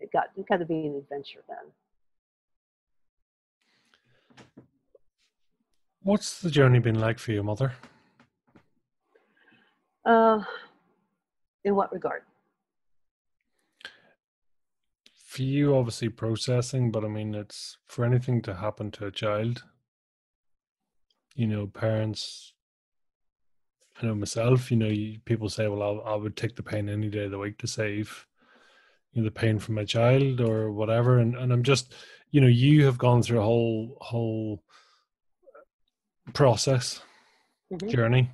It got it got to be an adventure then. What's the journey been like for your mother? Uh, in what regard? For you, obviously processing, but I mean, it's for anything to happen to a child. You know, parents. I know myself. You know, you, people say, "Well, I'll, I would take the pain any day of the week to save, you know, the pain from my child or whatever." And and I'm just, you know, you have gone through a whole whole process mm-hmm. journey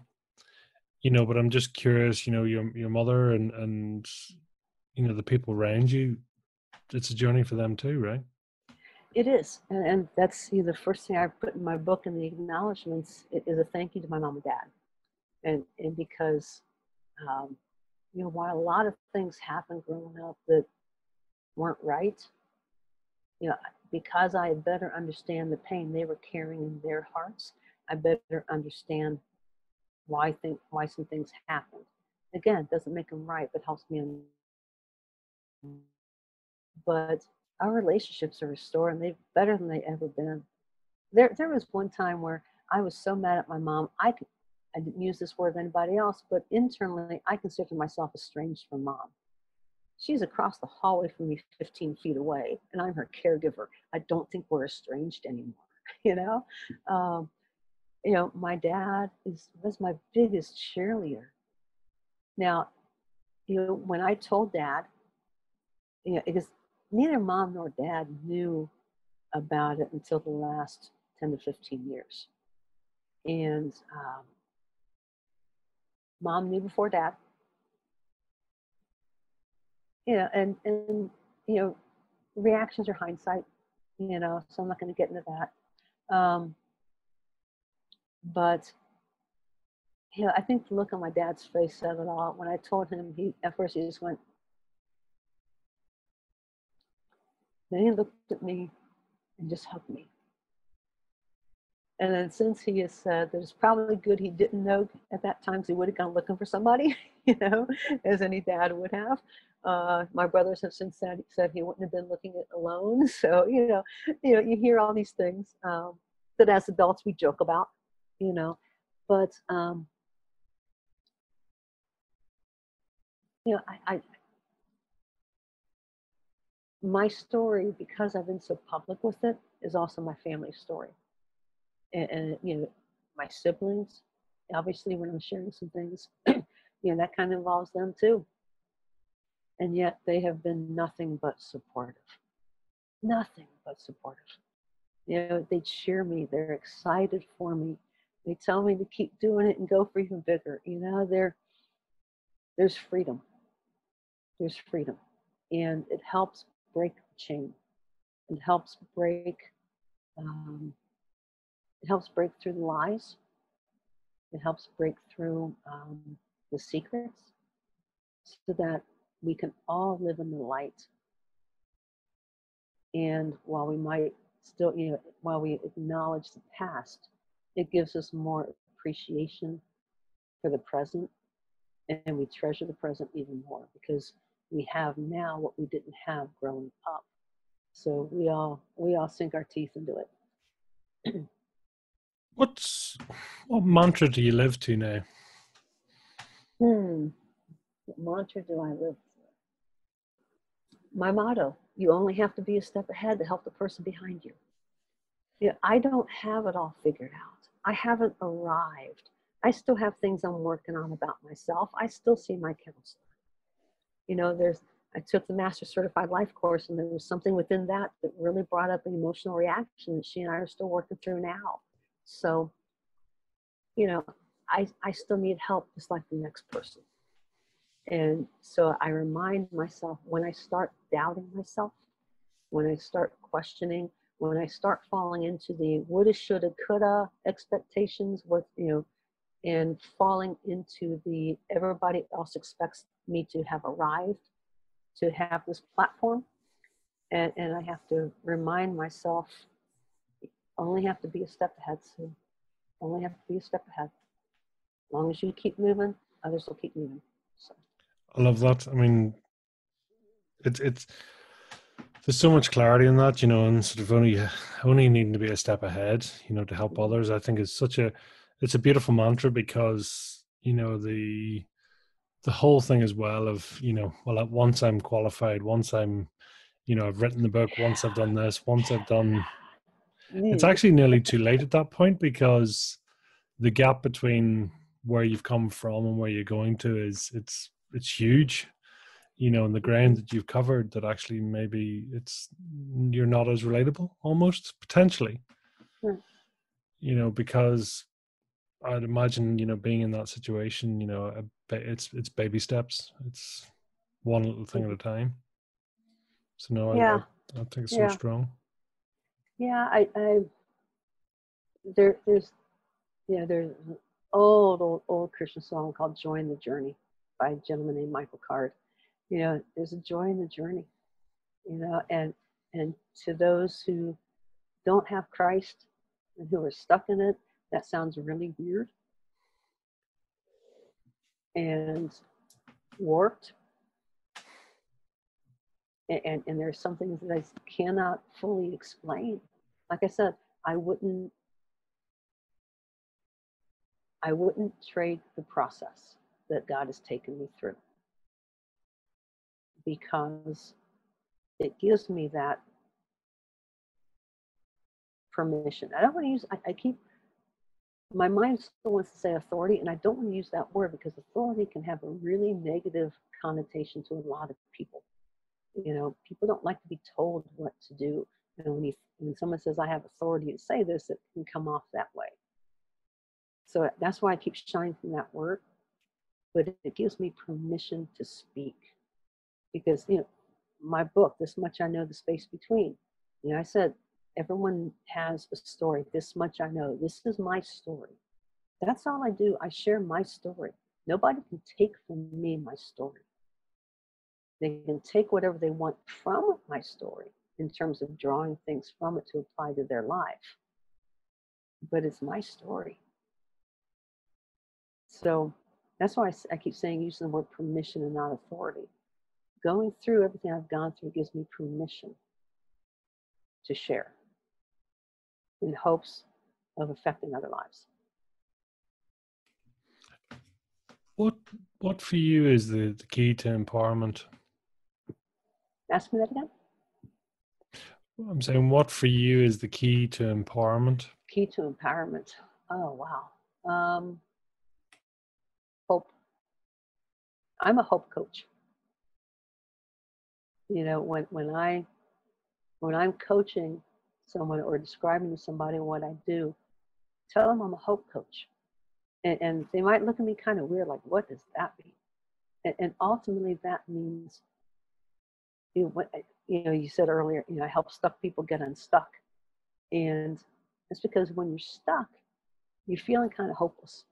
you know but i'm just curious you know your your mother and and you know the people around you it's a journey for them too right it is and, and that's you know, the first thing i put in my book in the acknowledgments is a thank you to my mom and dad and and because um, you know while a lot of things happened growing up that weren't right you know because i better understand the pain they were carrying in their hearts I better understand why think why some things happened. Again, doesn't make them right, but helps me. But our relationships are restored, and they're better than they ever been. There, there was one time where I was so mad at my mom. I I didn't use this word of anybody else, but internally, I consider myself estranged from mom. She's across the hallway from me, 15 feet away, and I'm her caregiver. I don't think we're estranged anymore. You know, um, you know, my dad is was my biggest cheerleader. Now, you know, when I told dad, you know, because neither mom nor dad knew about it until the last 10 to 15 years. And um, mom knew before dad. You know, and, and, you know, reactions are hindsight, you know, so I'm not going to get into that. Um, but you know, I think the look on my dad's face said it all. When I told him, he at first he just went. Then he looked at me and just hugged me. And then since he has said that it's probably good he didn't know at that time because he would have gone looking for somebody, you know, as any dad would have. Uh, my brothers have since said, said he wouldn't have been looking at alone. So, you know, you know, you hear all these things um, that as adults we joke about you know, but um, you know, I, I my story because I've been so public with it is also my family story, and, and you know, my siblings. Obviously, when I'm sharing some things, you know, that kind of involves them too. And yet, they have been nothing but supportive. Nothing but supportive. You know, they cheer me. They're excited for me. They tell me to keep doing it and go for even bigger. You know, there, there's freedom. There's freedom. And it helps break the chain. It helps break, um, it helps break through the lies. It helps break through um, the secrets so that we can all live in the light. And while we might still, you know, while we acknowledge the past, it gives us more appreciation for the present and we treasure the present even more because we have now what we didn't have growing up so we all we all sink our teeth into it what's what mantra do you live to now hmm what mantra do i live to my motto you only have to be a step ahead to help the person behind you yeah, I don't have it all figured out. I haven't arrived. I still have things I'm working on about myself. I still see my counselor. You know, there's I took the Master Certified Life course, and there was something within that that really brought up an emotional reaction that she and I are still working through now. So, you know, I I still need help just like the next person. And so I remind myself when I start doubting myself, when I start questioning, when I start falling into the woulda, shoulda, coulda expectations, what, you know, and falling into the everybody else expects me to have arrived, to have this platform. And, and I have to remind myself, only have to be a step ahead, so only have to be a step ahead. As long as you keep moving, others will keep moving. So. I love that. I mean, it's it's there's so much clarity in that, you know, and sort of only only needing to be a step ahead, you know, to help others. I think is such a it's a beautiful mantra because you know the the whole thing as well of you know well once I'm qualified, once I'm you know I've written the book, once I've done this, once I've done. Mm. It's actually nearly too late at that point because the gap between where you've come from and where you're going to is it's it's huge you know in the ground that you've covered that actually maybe it's you're not as relatable almost potentially yeah. you know because i'd imagine you know being in that situation you know it's it's baby steps it's one little thing at a time so no yeah. I, I, think it's so yeah. strong yeah i i there there's yeah there's an old old old christian song called joy in the journey by a gentleman named michael card you know there's a joy in the journey you know and and to those who don't have christ and who are stuck in it that sounds really weird. And warped. And, and, and there's some things that i cannot fully explain. Like i said i wouldn't i wouldn't trade the process that god has taken me through. Because it gives me that permission. I don't want to use, I, I, keep, my mind still wants to say authority, and I don't want to use that word because authority can have a really negative connotation to a lot of people. You know, people don't like to be told what to do. And when, you, when someone says, I have authority to say this, it can come off that way. So that's why I keep shying from that word. But it gives me permission to speak because you know my book this much i know the space between you know i said everyone has a story. This much i know. This is my story. That's all i do. I share my story. Nobody can take from me my story. They can take whatever they want from my story in terms of drawing things from it to apply to their life. But it's my story. So that's why I, keep saying using the word permission and not authority. Going through everything I've gone through gives me permission to share in hopes of affecting other lives. What what for you is the, the key to empowerment? Ask me that again. I'm saying what for you is the key to empowerment? Key to empowerment. Oh wow. Um, hope. I'm a hope coach you know when when i when i'm coaching someone or describing to somebody what i do tell them i'm a hope coach. And, and they might look at me kind of weird like what does that mean? And, and ultimately that means you know, what, you know you said earlier you know i help stuck people get unstuck. And it's because when you're stuck you're feeling kind of hopeless.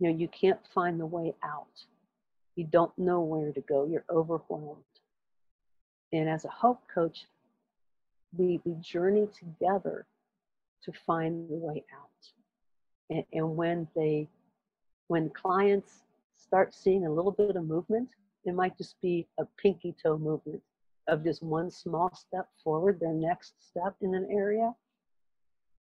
You know you can't find the way out. You don't know where to go. You're overwhelmed. And as a hope coach, we, we journey together to find the way out. And, and when they, when clients start seeing a little bit of movement, it might just be a pinky toe movement of just one small step forward, their next step in an area.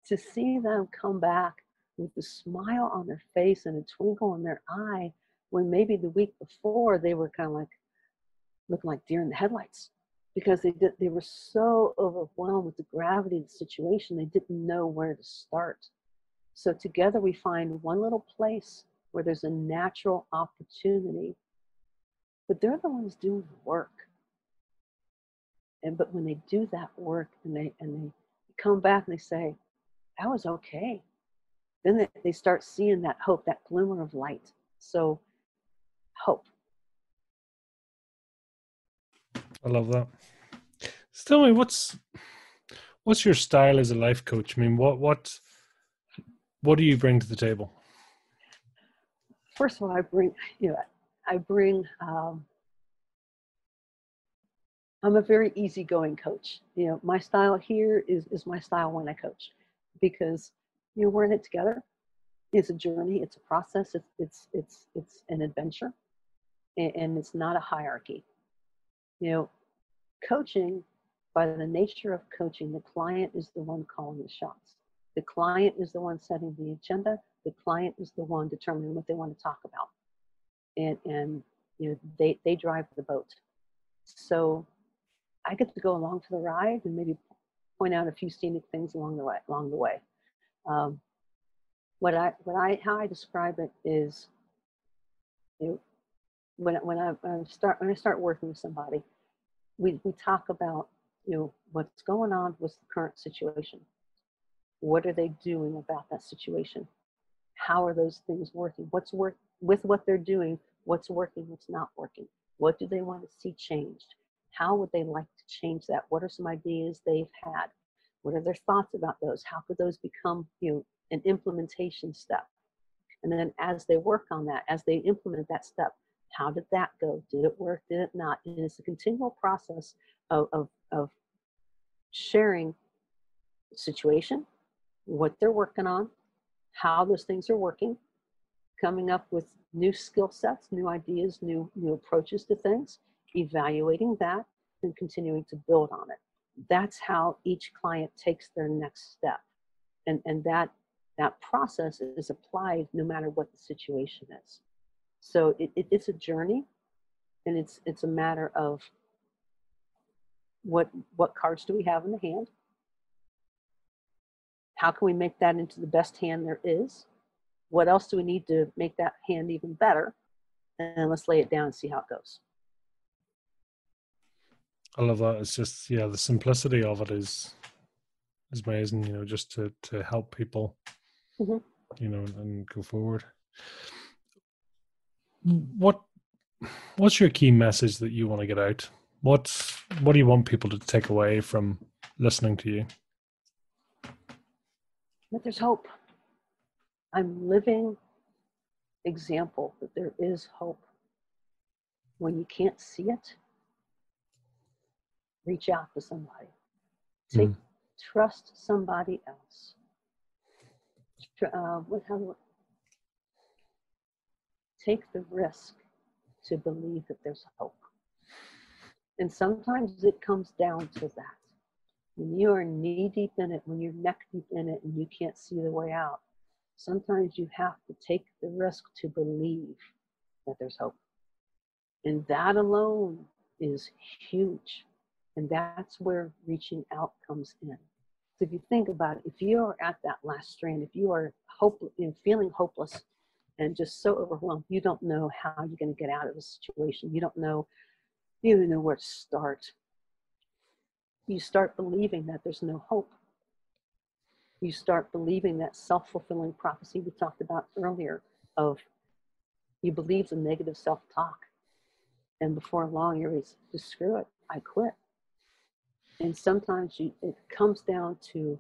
To see them come back with a smile on their face and a twinkle in their eye when maybe the week before they were kind of like looking like deer in the headlights because they did they were so overwhelmed with the gravity of the situation they didn't know where to start. So together we find one little place where there's a natural opportunity but they're the ones doing the work. And but when they do that work and they and they come back and they say that was okay. Then they, they start seeing that hope that glimmer of light. So hope I love that. So tell me, what's what's your style as a life coach? I mean, what what what do you bring to the table? First of all, I bring you know I bring um, I'm a very easygoing coach. You know, my style here is is my style when I coach, because you know we're in it together. It's a journey. It's a process. It's it's it's it's an adventure, and, and it's not a hierarchy. You know, coaching by the nature of coaching, the client is the one calling the shots. The client is the one setting the agenda. The client is the one determining what they want to talk about, and and you know they they drive the boat. So I get to go along for the ride and maybe point out a few scenic things along the way. Along the way, um, what I what I how I describe it is, you know, when when I, when I start when I start working with somebody, we we talk about you know what's going on with the current situation. What are they doing about that situation? How are those things working? What's work with what they're doing? What's working? What's not working? What do they want to see changed? How would they like to change that? What are some ideas they've had? What are their thoughts about those? How could those become, you know, an implementation step? And then as they work on that, as they implement that step, how did that go? Did it work? Did it not? And it's a continual process of, of, of sharing situation, what they're working on, how those things are working, coming up with new skill sets, new ideas, new new approaches to things, evaluating that, and continuing to build on it. That's how each client takes their next step. And, and that, that process is applied no matter what the situation is. So it, it, it's a journey and it's, it's a matter of what, what cards do we have in the hand? How can we make that into the best hand there is? What else do we need to make that hand even better? And let's lay it down and see how it goes. I love that. It's just yeah, the simplicity of it is is amazing. You know, just to to help people, mm-hmm. you know, and go forward. What what's your key message that you want to get out? What what do you want people to take away from listening to you? That there's hope. I'm living example that there is hope. When you can't see it, reach out to somebody. Take, mm. Trust somebody else. Uh, what, how, take the risk to believe that there's hope. And sometimes it comes down to that. When you are knee deep in it, when you're neck deep in it and you can't see the way out, sometimes you have to take the risk to believe that there's hope. And that alone is huge. And that's where reaching out comes in. So if you think about it, if you are at that last strand, if you are hope, feeling hopeless and just so overwhelmed, you don't know how you're going to get out of the situation. You don't know, you don't know where to start. You start believing that there's no hope. You start believing that self-fulfilling prophecy we talked about earlier of you believe the negative self-talk. And before long, you're just screw it, I quit. And sometimes you, it comes down to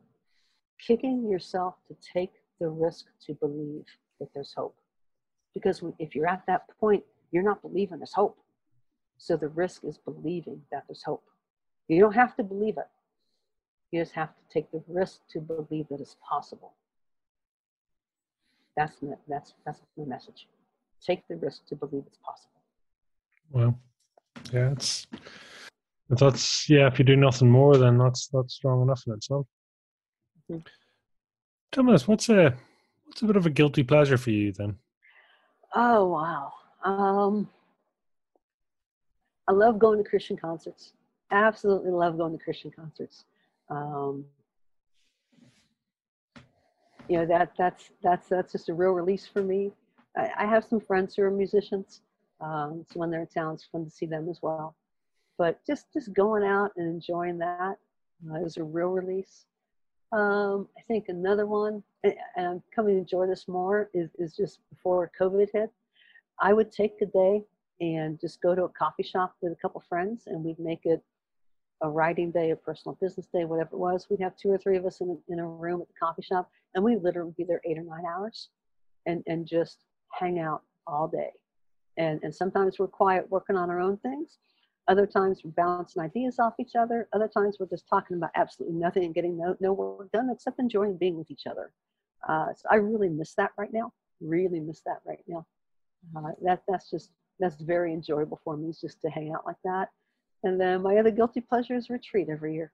kicking yourself to take the risk to believe that there's hope. Because if you're at that point, you're not believing there's hope. So the risk is believing that there's hope. You don't have to believe it. You just have to take the risk to believe that it's possible. That's that's that's my message. Take the risk to believe it's possible. Well, yeah, it's that's yeah, if you do nothing more, then that's that's strong enough in itself. Mm-hmm. Tell what's a what's a bit of a guilty pleasure for you then? Oh wow, um, I love going to Christian concerts. Absolutely love going to Christian concerts. Um, you know that that's that's that's just a real release for me. I, I have some friends who are musicians, um, so when they're in town, it's fun to see them as well but just just going out and enjoying that uh, is a real release. Um, I think another one, and I'm coming to enjoy this more, is, is just before COVID hit. I would take a day and just go to a coffee shop with a couple friends, and we'd make it a writing day, a personal business day, whatever it was, we'd have two or three of us in a, in a room at the coffee shop, and we literally be there eight or nine hours, and and just hang out all day. And and sometimes we're quiet working on our own things. Other times we're bouncing ideas off each other. Other times we're just talking about absolutely nothing and getting no, no work done except enjoying being with each other. Uh, so I really miss that right now. Really miss that right now. Uh, that that's just that's very enjoyable for me is just to hang out like that. And then my other guilty pleasure is retreat every year.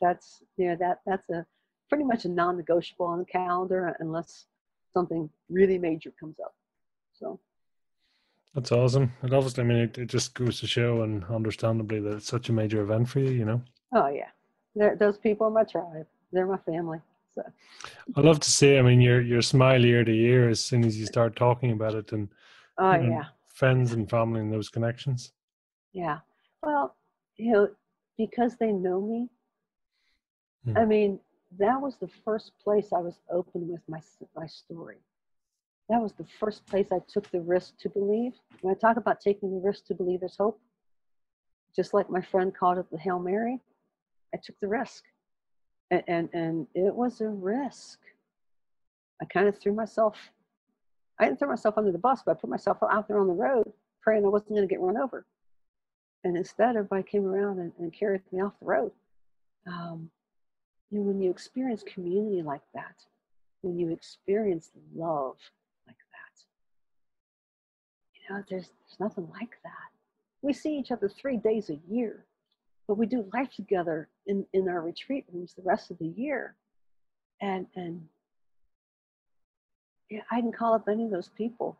That's you know that that's a pretty much a non-negotiable on the calendar unless something really major comes up. So that's awesome. And obviously, I mean, it, it just goes to show, and understandably, that it's such a major event for you. You know. Oh yeah, They're, those people are my tribe. They're my family. So. I love to see. I mean, your your smile year to year as soon as you start talking about it, and oh you know, yeah, friends and family and those connections. Yeah. Well, you know, because they know me. Hmm. I mean, that was the first place I was open with my my story. That was the first place I took the risk to believe. When I talk about taking the risk to believe there's hope, just like my friend called it the Hail Mary, I took the risk and, and, and it was a risk. I kind of threw myself, I didn't throw myself under the bus, but I put myself out there on the road praying I wasn't going to get run over. And instead, everybody came around and, and carried me off the road. Um, you know, when you experience community like that, when you experience love there's, there's nothing like that. We see each other three days a year but we do life together in, in our retreat rooms the rest of the year. And and yeah, I can call up any of those people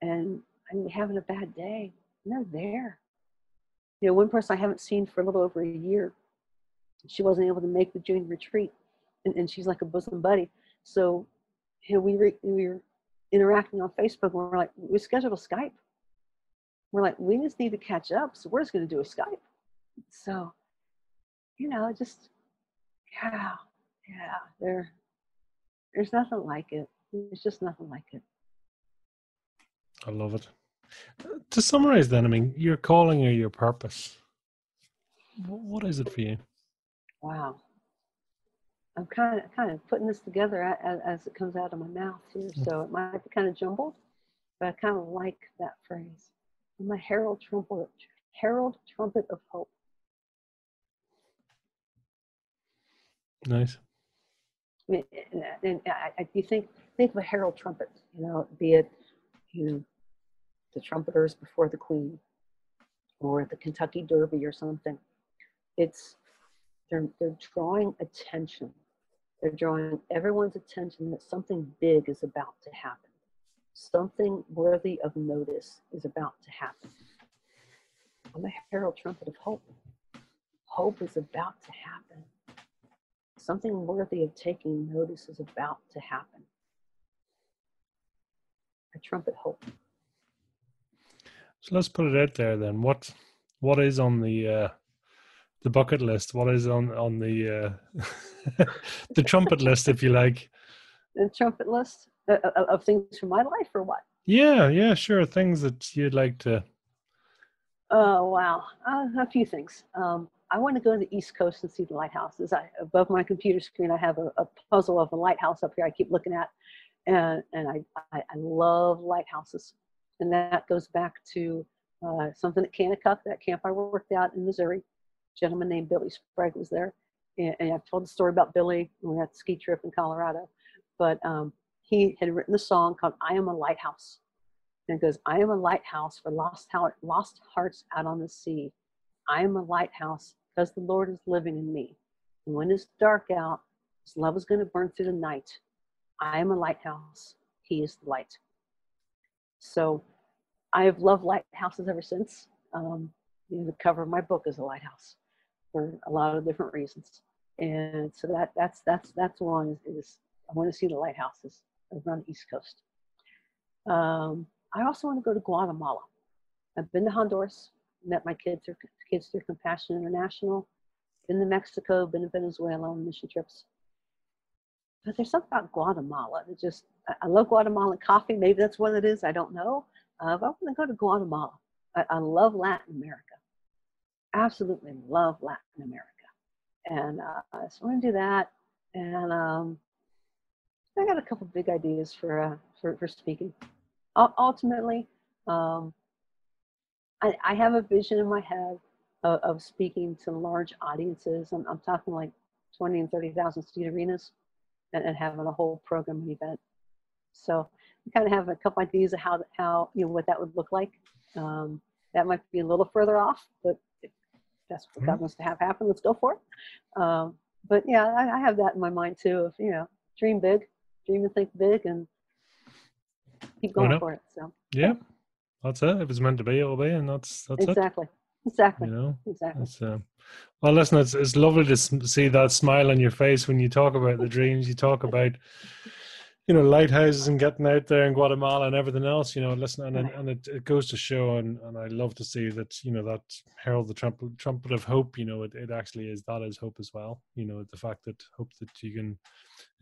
and I'm having a bad day. And they're there. You know, one person I haven't seen for a little over a year, she wasn't able to make the June retreat. And, and she's like a bosom buddy. So you know, we, re, we were interacting on Facebook and we're like, we scheduled a Skype. We're like, we just need to catch up. So we're just going to do a Skype. So, you know, just yeah, yeah, there there's nothing like it. There's just nothing like it. I love it. To summarize, then, I mean, your calling or your purpose. What is it for you? Wow. I'm kind of kind of putting this together as, as it comes out of my mouth here, mm. so it might be kind of jumbled, but I kind of like that phrase. I'm a herald trumpet, herald trumpet of hope. Nice. I mean, and I, I, you think think of a herald trumpet, you know, be it you know the trumpeters before the Queen, or the Kentucky Derby or something. It's they're they're drawing attention. They're drawing everyone's attention that something big is about to happen. Something worthy of notice is about to happen. I'm a herald trumpet of hope. Hope is about to happen something worthy of taking notice is about to happen. I trumpet hope. So let's put it out there then. What what is on the uh, the bucket list? What is on on the uh, the trumpet list, if you like? The trumpet list of, uh, uh, of things from my life, or what? Yeah, yeah, sure. Things that you'd like to. Oh wow, uh, a few things. Um, I want to go to the East Coast and see the lighthouses. I, above my computer screen, I have a, a, puzzle of a lighthouse up here I keep looking at. And, and I, I, I love lighthouses. And that goes back to uh, something at Kanakuk, that camp I worked out in Missouri. A gentleman named Billy Sprague was there. And, and, I've told the story about Billy when we had the ski trip in Colorado. But um, he had written a song called I Am a Lighthouse. And it goes, I am a lighthouse for lost, lost hearts out on the sea. I am a lighthouse because the Lord is living in me. And when it's dark out, His love is going to burn through the night. I am a lighthouse. He is the light. So I have loved lighthouses ever since. Um, you know, the cover of my book is a lighthouse for a lot of different reasons. And so that that's that's that's one is, is I want to see the lighthouses around the East Coast. Um, I also want to go to Guatemala. I've been to Honduras, met my kids through kids through Compassion International, been to Mexico, been to Venezuela on mission trips. But there's something about Guatemala that just I love Guatemalan coffee. Maybe that's what it is. I don't know. Uh, but I want to go to Guatemala. I, I love Latin America. Absolutely love Latin America. And uh, so I'm going to do that. And um, I got a couple big ideas for, uh, for, for speaking. U- ultimately, um, I, I have a vision in my head of, of speaking to large audiences. I'm, I'm talking like 20 and 30,000 seat arenas and, and having a whole program and event. So I kind of have a couple ideas of how, how you know, what that would look like. Um, that might be a little further off, but if that's what God Mhm. wants to have happen, let's go for it. Um, but yeah, I, I have that in my mind too. Of you know, dream big, dream and think big, and keep going for it. So Yeah, that's it. If it's meant to be, it'll be, and that's that's exactly, it. exactly, You know, exactly. um, well, listen, it's it's lovely to see that smile on your face when you talk about the dreams. You talk about, you know, lighthouses and getting out there in Guatemala and everything else. You know, listen, and it, and it, it goes to show, and and I love to see that. You know, that herald the trumpet trumpet of hope. You know, it, it actually is that is hope as well. You know, the fact that hope that you can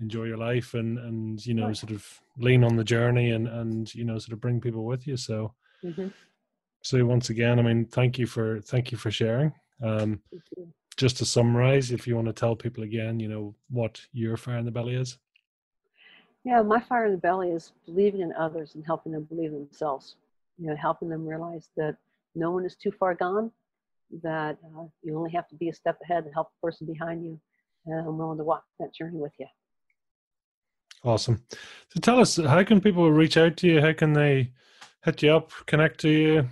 enjoy your life and and you know sort of lean on the journey and and you know sort of bring people with you. So. hmm So once again, I mean, thank you for thank you for sharing. Um, just to summarize, if you want to tell people again, you know what your fire in the belly is. Yeah, my fire in the belly is believing in others and helping them believe in themselves. You know, helping them realize that no one is too far gone, that uh, you only have to be a step ahead and help the person behind you, and I'm willing to walk that journey with you. Awesome. So tell us, how can people reach out to you? How can they hit you up, connect to you?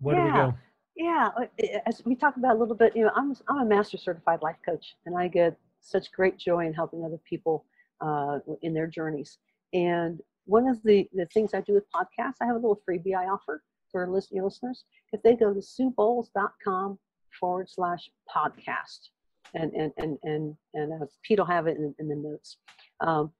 Where do we Yeah. go? Yeah, uh, as we talked about a little bit, you know, I'm I'm a master certified life coach, and I get such great joy in helping other people uh, in their journeys. And one of the the things I do with podcasts, I have a little freebie I offer for list- your listeners. If they go to suebowles.com forward slash podcast, and and and and and uh, Pete will have it in, in the notes. Um,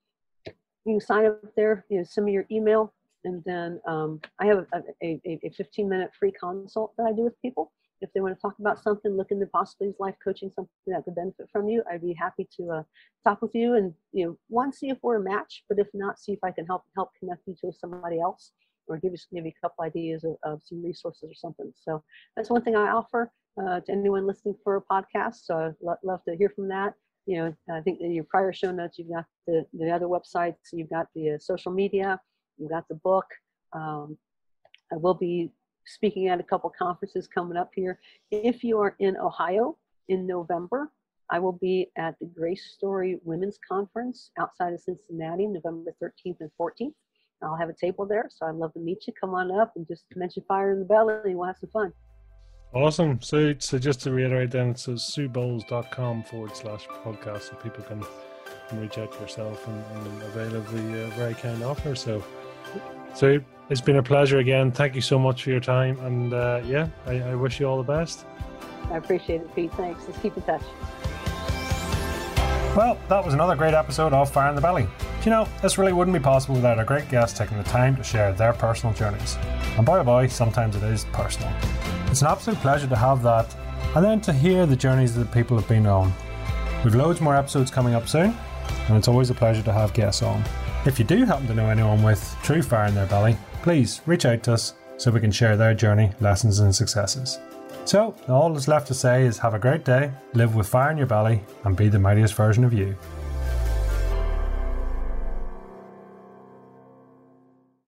you sign up there. You know, send me your email and then um, I have a, a- a 15 minute free consult that I do with people. If they want to talk about something, look into possibly life coaching, something that could benefit from you, I'd be happy to uh, talk with you and you know one see if we're a match, but if not, see if I can help help connect you to somebody else or give you maybe a couple ideas of, of some resources or something. So that's one thing I offer uh, to anyone listening for a podcast. So I'd lo- love to hear from that. You know, I think in your prior show notes, you've got the, the other websites, you've got the uh, social media, you've got the book. Um, I will be speaking at a couple conferences coming up here. If you are in Ohio in November, I will be at the Grace Story Women's Conference outside of Cincinnati, November 13th and 14th. I'll have a table there, so I'd love to meet you. Come on up and just mention fire in the belly, and we'll have some fun. Awesome. So, so just to reiterate, then it's suebowles.com forward slash podcast, so people can, can reach out to yourself and, and avail of the uh, very kind offer. So, so it's been a pleasure again. Thank you so much for your time, and uh, yeah, I, I wish you all the best. I appreciate it, Pete. Thanks. Let's keep in touch. Well, that was another great episode of Fire in the Belly. You know, this really wouldn't be possible without our great guests taking the time to share their personal journeys. And boy oh boy, sometimes it is personal. It's an absolute pleasure to have that, and then to hear the journeys that people have been on. We've loads more episodes coming up soon, and it's always a pleasure to have guests on. If you do happen to know anyone with true fire in their belly, please reach out to us so we can share their journey, lessons, and successes. So, all that's left to say is have a great day, live with fire in your belly, and be the mightiest version of you.